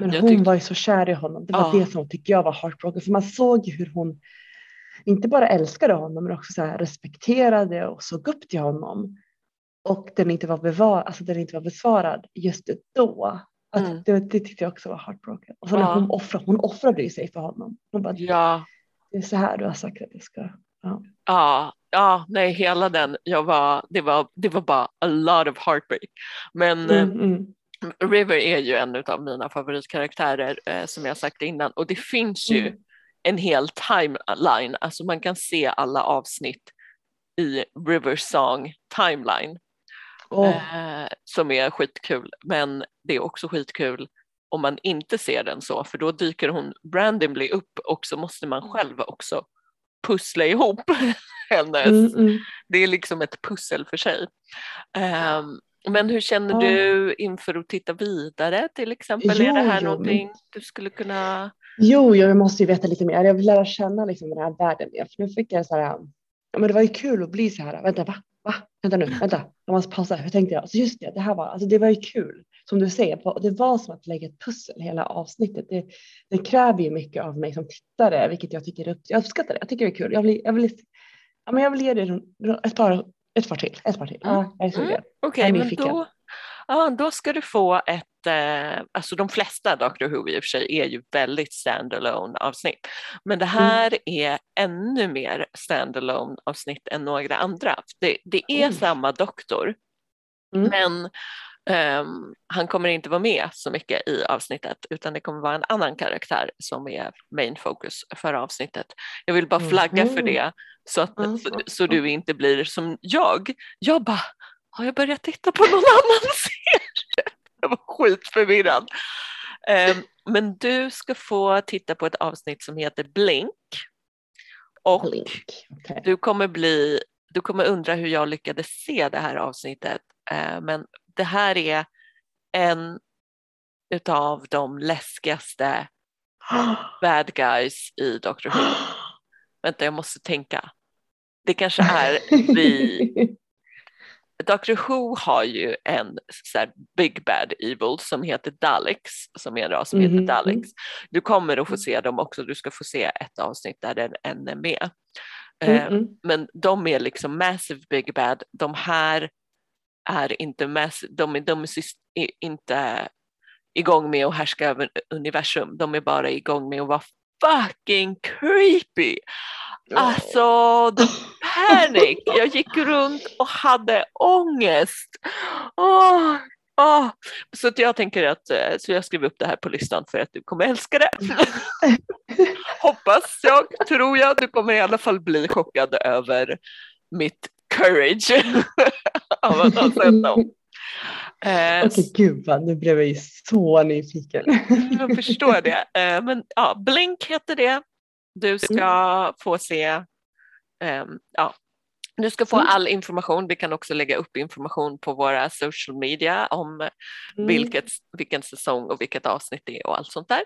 Men hon tyckte- var ju så kär i honom. Det var Ja. det som tycker jag var heartbroken. För man såg ju hur hon inte bara älskade honom men också så respekterade och såg upp till honom. Och den inte var, bevar, alltså den inte var besvarad just då. Att Mm. det, det tyckte jag också var heartbroken. Och så när hon offrade, hon offrade ju sig för honom. Hon bara, ja, det är så här du har sagt att jag ska. ja, ja, nej hela den, jag var, det, var, det var bara a lot of heartbreak. Men eh, Mm, mm. River är ju en av mina favoritkaraktärer eh, som jag sagt innan och det finns ju Mm. en hel timeline, alltså man kan se alla avsnitt i Rivers Song timeline Åh, eh, som är skitkul men det är också skitkul om man inte ser den så för då dyker hon randomly upp och så måste man själv också pussla ihop [laughs] hennes mm, mm. det är liksom ett pussel för sig. Ehm, men hur känner du inför att titta vidare till exempel? är Jo, det här jo, någonting du skulle kunna? Jo, jag måste ju veta lite mer. Jag vill lära känna liksom den här världen mer. För nu fick jag så här, ja, men det var ju kul att bli så här, vänta, va? Va? Vänta nu, vänta, jag måste pausa. Hur tänkte jag? Så just det, det här var, alltså det var ju kul. Som du säger, på- det var som att lägga ett pussel hela avsnittet. Det, det kräver ju mycket av mig som tittare, vilket jag tycker upp, jag uppskattar det. Jag tycker det är kul. Jag vill, jag vill, ja, men jag vill ge det ett par, ett par till. Ett par till. Ja, jag är sugen. Mm, Okej, är men då, ja, då ska du få ett, eh, alltså de flesta Doctor Who i och för sig är ju väldigt standalone avsnitt. Men det här är ännu mer standalone avsnitt än några andra. Det, det är samma doktor, Mm. men ehm, han kommer inte vara med så mycket i avsnittet utan det kommer vara en annan karaktär som är main focus för avsnittet. Jag vill bara flagga för Mhm. det så, att, Ja, så, så du inte blir som jag. Jag bara, har jag börjat titta på någon annan serie? [laughs] Jag var skitförvirrad. Ehm, men du ska få titta på ett avsnitt som heter Blink. Och Blink. Okej. du kommer bli, du kommer undra hur jag lyckades se det här avsnittet. Eh, men det här är en utav de läskigaste [gasps] bad guys i Doctor Who. [gasps] Vänta, jag måste tänka. Det kanske är vi. [laughs] Doctor Who har ju en så här big bad evil som heter Daleks, som är en ras som heter Mhm. Daleks. Du kommer att få se dem också, du ska få se ett avsnitt där den en är med. Mm, mm. men de är liksom massive big bad. De här är inte massive, de är, de är inte igång med att härska över universum. De är bara igång med att vara fucking creepy. Alltså, the panic. [laughs] Jag gick runt och hade ångest. Åh, åh. Så jag tänker att eh, så jag skriver upp det här på listan för att du kommer älska det. [laughs] Hoppas jag, tror jag. Du kommer i alla fall bli chockad över mitt courage [laughs] av att ha sett dem. Eh, Okej, gud vad, nu blev jag ju så nyfiken. jag förstår det. Eh, men ja, Blink heter det. Du ska få se, ehm, ja, du ska få Mm. all information. Vi kan också lägga upp information på våra social media om Mm. vilket, vilken säsong och vilket avsnitt det är och allt sånt där.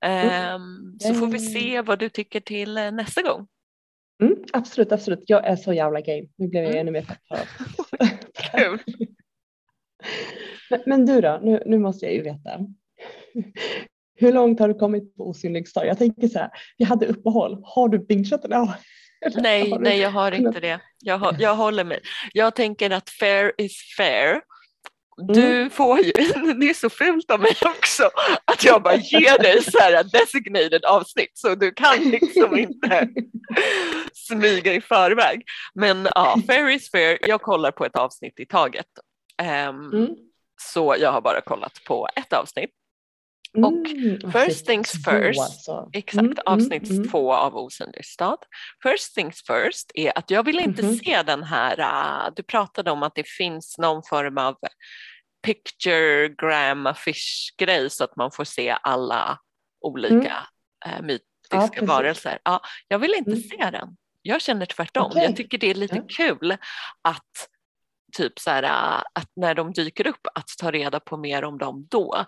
Ehm, Så får vi se vad du tycker till eh, nästa gång. Mm, absolut, absolut. Jag är så jävla game. Nu blev jag Mm. ännu mer peppad. [laughs] Kul. men, men du då, nu, nu måste jag ju veta. Hur långt har du kommit på osynlig stad? Jag tänker så här, vi hade uppehåll. Har du bingeat. Eller [laughs] Nej, nej, jag har inte det. Jag, jag håller med. Jag tänker att fair is fair. Du får ju, [laughs] det är så fult av mig också, att jag bara ger dig så här designated avsnitt så du kan liksom inte [laughs] smyga i förväg. Men ja, [laughs] fair is fair. Jag kollar på ett avsnitt i taget. Ehm, Mm. Så jag har bara kollat på ett avsnitt. Och Mm, first avsnitt things två first, alltså. Exakt, Mm, avsnitt mm, mm. två av Osynlig stad. First things first är att jag vill inte Mhm. se den här, äh, du pratade om att det finns någon form av picturegram affisch grej så att man får se alla olika äh, mytiska Mm. Ja, varelser. Ja, jag vill inte Mm. se den. Jag känner tvärtom. Okej. Jag tycker det är lite kul att typ så här, att när de dyker upp att ta reda på mer om dem då.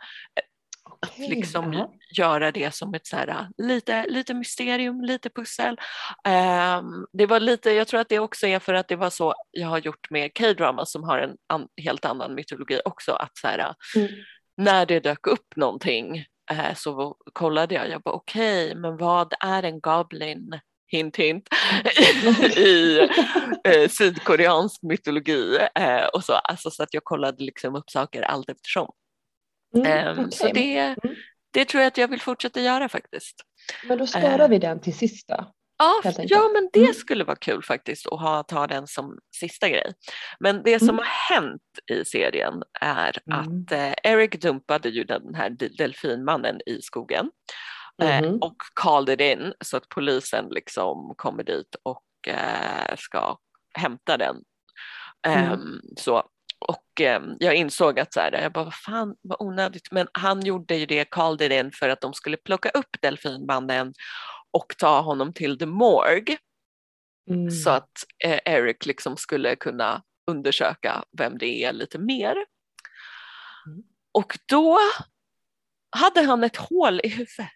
Okej, liksom ja. göra det som ett så här, lite, lite mysterium, lite pussel. Ehm, det var lite, jag tror att det också är för att det var så jag har gjort med K-drama som har en an, helt annan mytologi också. Att så här, Mm. när det dök upp någonting eh, så kollade jag, jag bara okej, men vad är en goblin? Hint hint [laughs] i eh, sydkoreansk mytologi eh, och så, alltså så att jag kollade liksom upp saker allt eftersom. Mm, Ehm, Så det, Mm. det tror jag att jag vill fortsätta göra faktiskt. Men då sparar eh, vi den till sista. Ja, ja men det Mm. skulle vara kul faktiskt att ha, ta den som sista grej. Men det som Mm. har hänt i serien är Mm. att eh, Eric dumpade ju den här del- delfinmannen i skogen eh, Mhm. och called it in så att polisen liksom kommer dit och eh, ska hämta den. Ehm, så. Och ehm, jag insåg att så här, jag bara, vad fan vad onödigt, men han gjorde ju det, called it in för att de skulle plocka upp delfinmannen och ta honom till the morgue Mm. så att eh, Eric liksom skulle kunna undersöka vem det är lite mer. Mm. Och då hade han ett hål i huvudet.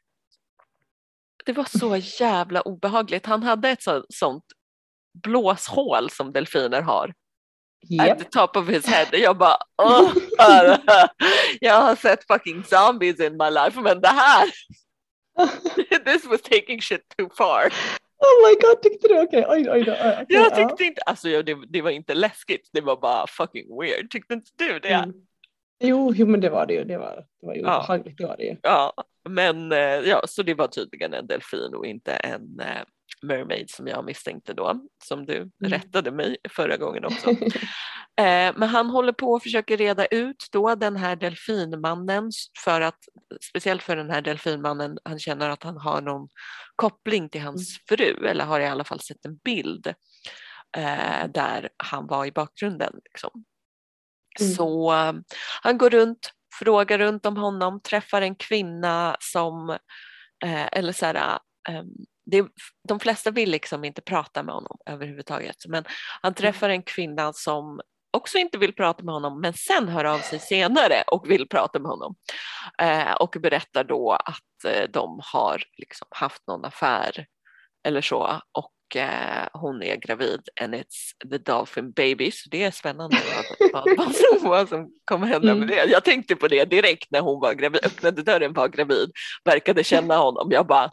Det var så jävla obehagligt. Han hade ett så, sånt blåshål som delfiner har Japp. at the top of his head. Jag bara, "Åh, [laughs] jag har sett fucking zombies in my life men det här, [laughs] this was taking shit too far. Oh my god, tyckte du? Okej, oj, oj då. oj, okej, Jag ja. tyckte inte, alltså det, det var inte läskigt, det var bara fucking weird. Tyckte inte du det? Mm. Jo, jo, men det var det ju. Det var, det var ju Ja. obehagligt, det var det ju. Ja, men eh, ja, så det var tydligen en delfin och inte en eh, mermaid som jag misstänkte då, som du rättade mig förra gången också. [laughs] Eh, men han håller på och försöker reda ut då den här delfinmannen för att speciellt för den här delfinmannen, han känner att han har någon koppling till hans fru eller har i alla fall sett en bild eh, där han var i bakgrunden. Liksom. Mm. Så eh, han går runt, frågar runt om honom, träffar en kvinna som, eh, eller så här, eh, det, de flesta vill liksom inte prata med honom överhuvudtaget, men han träffar en kvinna som också inte vill prata med honom men sen hör av sig senare och vill prata med honom. Eh, och berättar då att eh, de har liksom haft någon affär eller så. Och eh, hon är gravid and it's the dolphin baby så det är spännande [laughs] vad, vad, vad, som, kommer hända med Mm. det. Jag tänkte på det direkt när hon var gravid, öppnade dörren var gravid, verkade känna honom. Jag bara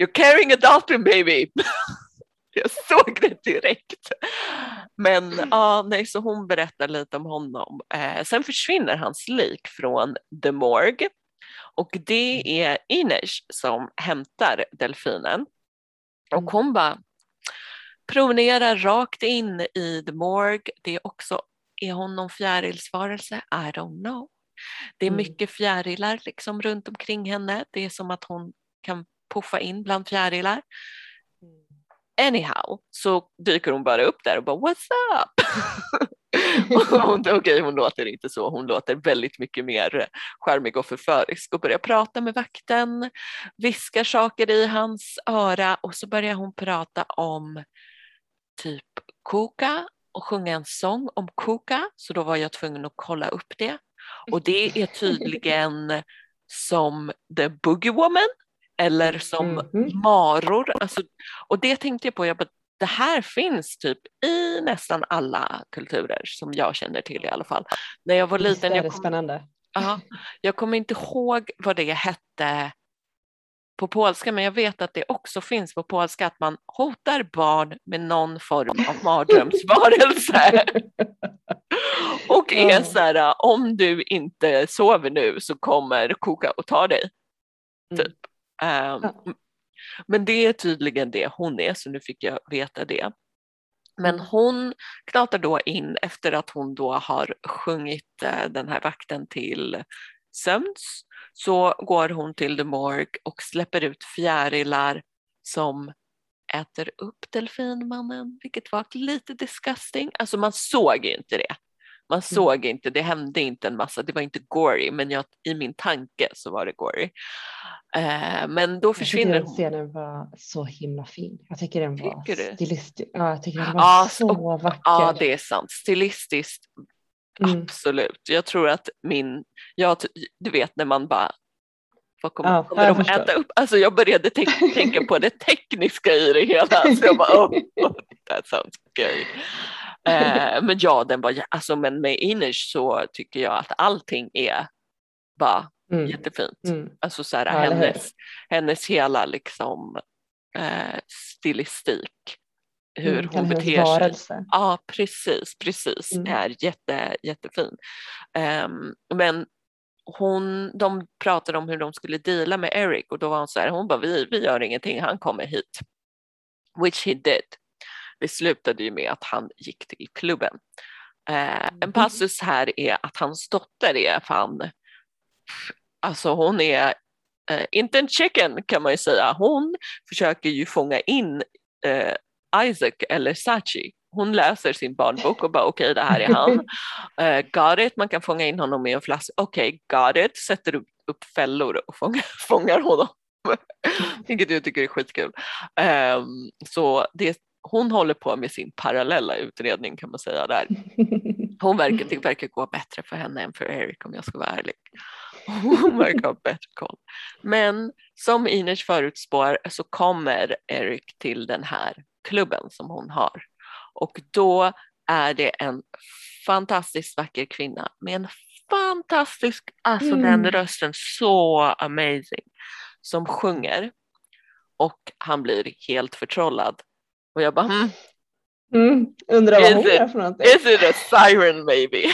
You're carrying a dolphin baby! [laughs] Jag såg det direkt. Men ja, nej, så hon berättar lite om honom. Eh, sen försvinner hans lik från The Morgue och det är Ines som hämtar delfinen. Och Mm. hon bara promenerar rakt in i The Morgue. Det är också, är hon någon fjärilsvarelse? I don't know. Det är Mm. mycket fjärilar liksom runt omkring henne. Det är som att hon kan puffa in bland fjärilar. Anyhow, så dyker hon bara upp där och bara what's up? [laughs] okej, hon låter inte så, hon låter väldigt mycket mer charmig och förförisk och börjar prata med vakten, viskar saker i hans öra och så börjar hon prata om typ koka och sjunga en sång om koka, så då var jag tvungen att kolla upp det. Och det är [laughs] tydligen som The Boogie Woman eller som Mhm. maror. Alltså, och det tänkte jag på, jag bara, det här finns typ i nästan alla kulturer som jag känner till i alla fall. När jag var Visst liten, är jag, det kom, spännande. ja, jag kommer inte ihåg vad det hette på polska, men jag vet att det också finns på polska att man hotar barn med någon form av [laughs] mardrömsvarelse. [laughs] Och är så här, om du inte sover nu så kommer Koka och ta dig. Mm. Typ. Ja. Men det är tydligen det hon är, så nu fick jag veta det. Men Mm. hon knatar då in efter att hon då har sjungit eh, den här vakten till sömns så går hon till The Morgue och släpper ut fjärilar som äter upp delfinmannen, vilket var lite disgusting. Alltså man såg ju inte det. Man såg inte, det hände inte en massa, det var inte gory, men jag, i min tanke så var det gory. Eh, men då försvinner jag hon. tycker den scenen var så himla fin. Jag tycker den var Tycker stilistisk. Ja, jag tycker den var Ja, så vacker. Ja, det är sant. Stilistiskt, Mm. absolut. Jag tror att min, jag, du vet när man bara vad kommer, Ja, kommer de äta upp? Alltså jag började te- [laughs] tänka på det tekniska i det hela. Så jag bara, oh, [laughs] oh, that sounds scary. Eh, men ja, den var, alltså, men med Inish så tycker jag att allting är bara Mm. jättefint. Mm. Alltså så här, Ja, hennes, hennes hela liksom eh, stilistik, hur Mm, hon beter sig. Ja, precis, precis. Mm. Är jätte, jättefin. Ehm, men hon, de pratade om hur de skulle deala med Eric och då var hon så här, hon bara, vi, vi gör ingenting, han kommer hit. Which he did. Det slutade ju med att han gick till klubben. Eh, en Mhm. passus här är att hans dotter är fan, alltså hon är eh, inte en chicken kan man ju säga. Hon försöker ju fånga in eh, Isaac eller Sachi. Hon läser sin barnbok och bara okej det här är han. Uh, [laughs] got it, man kan fånga in honom med en flaska. Okej, got it, sätter upp, upp fällor och fångar, [laughs] fångar honom. [laughs] Vilket jag tycker är skitkul. Ehm, så det, hon håller på med sin parallella utredning kan man säga där. Hon verkar, det verkar gå bättre för henne än för Eric om jag ska vara ärlig. [laughs] Hon verkar ha bättre koll. Men som Ines förutspår så kommer Eric till den här klubben som hon har. Och då är det en fantastiskt vacker kvinna med en fantastisk, alltså Mm. den rösten så amazing, som sjunger. Och han blir helt förtrollad. Och jag bara, hmm, Mm. Undrar vad Is hon it- är för någonting. Is it a siren maybe? [laughs]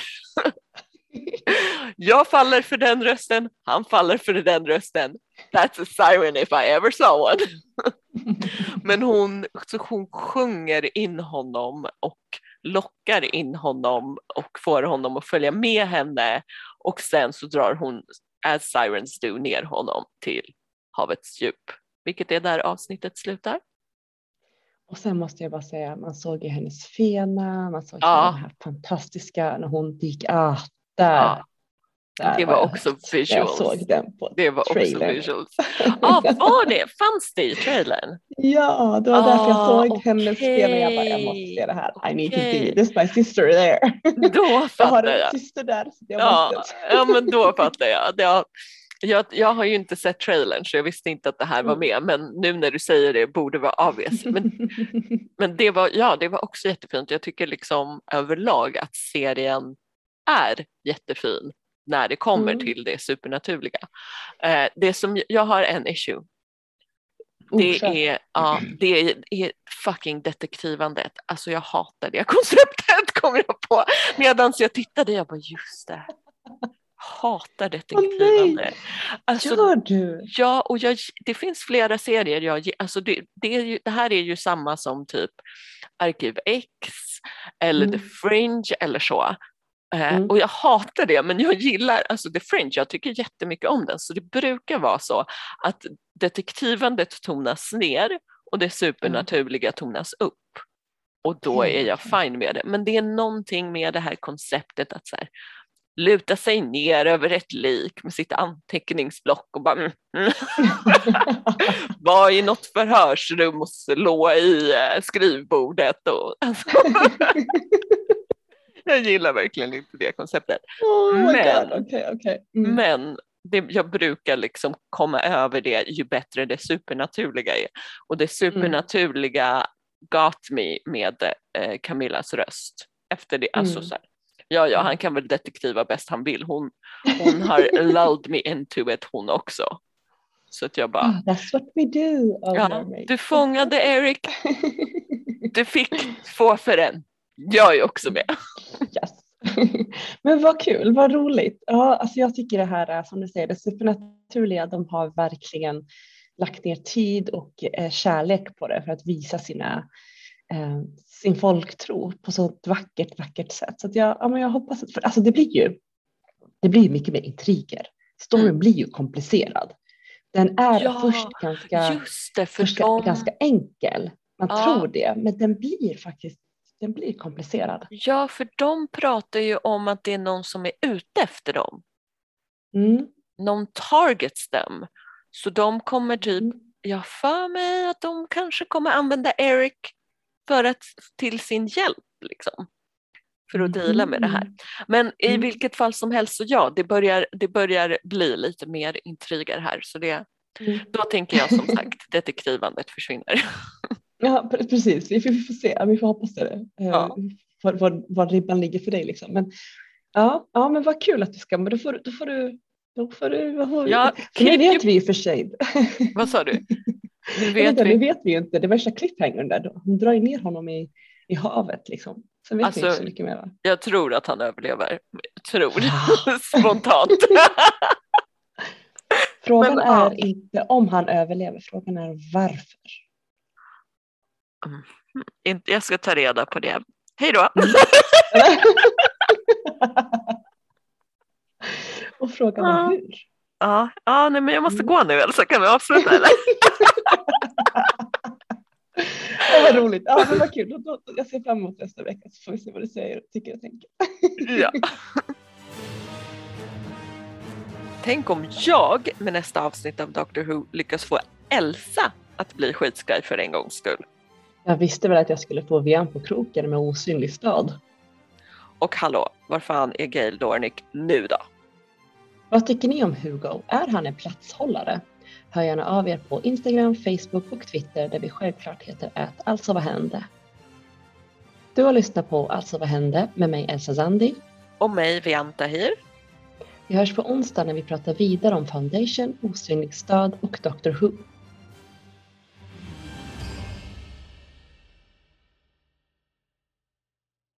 Jag faller för den rösten, han faller för den rösten. That's a siren if I ever saw one. [laughs] Men hon, så hon sjunger in honom och lockar in honom och får honom att följa med henne och sen så drar hon, as sirens do, ner honom till havets djup. Vilket är där avsnittet slutar. Och sen måste jag bara säga, man såg ju hennes fena, man såg Ja. ja. den här fantastiska när hon gick, ah, där. Ja, där det var jag också när Jag visuals. såg den på Det var också trailern. visuals. [laughs] Ja, var det? Fanns det i trailern? Ja, det var därför jag Ah, såg hennes fena. Jag bara, jag måste se det här. I need to Okej. see this my sister there. Då [laughs] Jag har fattar en jag. syster där. Så jag Ja, måste. ja, men då fattar jag. Det har, jag. Jag har ju inte sett trailern så jag visste inte att det här var Mm. med men nu när du säger det borde vara obvious. Men, [laughs] men det, var, ja, det var också jättefint. Jag tycker liksom överlag att serien är jättefin när det kommer Mm. till det supernaturliga. Eh, det som jag har en issue Det kör. är, ja, [clears throat] det är, är fucking detektivandet. Alltså jag hatar det konceptet [laughs] kom jag på. Medan jag tittade jag bara just det. Hatar detektivande. alltså, Gör du? ja, och jag, det finns flera serier jag alltså det, det, ju, det här är ju samma som typ Arkiv X eller Mm. The Fringe eller så. Eh, Mm. Och jag hatar det men jag gillar alltså The Fringe, jag tycker jättemycket om den så det brukar vara så att detektivandet tonas ner och det supernaturliga tonas upp. Och då är jag fine med det. Men det är någonting med det här konceptet att så här, luta sig ner över ett lik med sitt anteckningsblock och bara mm, mm, [laughs] vara i något förhörsrum och slå i eh, skrivbordet. Och, [laughs] alltså, jag gillar verkligen inte det konceptet. oh Men- god, okej, okej. Mm. Men det, jag brukar liksom komma över det ju bättre det supernaturliga är. Och det supernaturliga got me med eh, Camillas röst. Efter det, alltså Mm. så här, ja ja han kan väl detektiva bäst han vill. Hon, hon har lulled me into it hon också. Så att jag bara, Ah, That's what we do. Oh, ja, du fångade Eric, [laughs] du fick två för en. Jag är också med. yes. [laughs] Men vad kul, vad roligt. Ja, alltså jag tycker det här är som du säger, det supernaturliga, de har verkligen lagt ner tid och eh, kärlek på det för att visa sina, eh, sin folktro på så ett vackert, vackert sätt. Så jag, ja, men jag hoppas att, för, alltså det blir ju, det blir mycket mer intriger. Storyn Mm. blir ju komplicerad. Den är Ja, först ganska, det, för först de... ganska enkel. Man Ja. tror det, men den blir faktiskt den blir komplicerad. Ja, för de pratar ju om att det är någon som är ute efter dem. Mm. Någon targets dem. Så de kommer typ, Mm. jag för mig att de kanske kommer använda Eric för att, till sin hjälp liksom. För att deala med det här. Men i Mm. vilket fall som helst så ja, det börjar, det börjar bli lite mer intriger här. Så det, Mm. då tänker jag som sagt [laughs] detektivandet försvinner. [laughs] Ja, pre- precis. Vi får, vi får se. Vi får hoppas det. Eh, Ja. Var, var, var ribban ligger för dig liksom. Men ja, ja, men vad kul att du ska. Men då får, då får du. Då får du vad får, Ja, [laughs] vi ju för sig. Vad sa du? Nu Vet Nu vi. vet vi ju inte. Det värsta cliffhangern där. Då. Hon drar ju ner honom i, i havet liksom. Sen vet vi Alltså, inte så mycket mer. Jag tror att han överlever. Tror. Ah. [laughs] [laughs] Spontant. Frågan Men, är ja. inte om han överlever. Frågan är varför. Inte- jag ska ta reda på det. Hej då. [laughs] Och frågan är hur. Ja, ja nej, men jag måste Mm. gå nu Elsa. Kan vi avsluta eller? [laughs] Ja, vad roligt. Ja, men vad kul. Jag ser fram emot nästa vecka så får vi se vad du säger tycker och tänker. [laughs] Ja. Tänk om jag med nästa avsnitt av Doctor Who lyckas få Elsa att bli skitskraj för en gångs skull. Jag visste väl att jag skulle få VM på kroken med osynlig stad. Och hallå, var fan är Gail Dornick nu då? Vad tycker ni om Hugo? Är han en platshållare? Hör gärna av er på Instagram, Facebook och Twitter där vi självklart heter ät alltså vad hände. Du har lyssnat på Alltså vad hände med mig Elsa Zandi. Och mig, Vianta Hir. Vi hörs på onsdag när vi pratar vidare om Foundation, Osynlig stad och Doctor Who.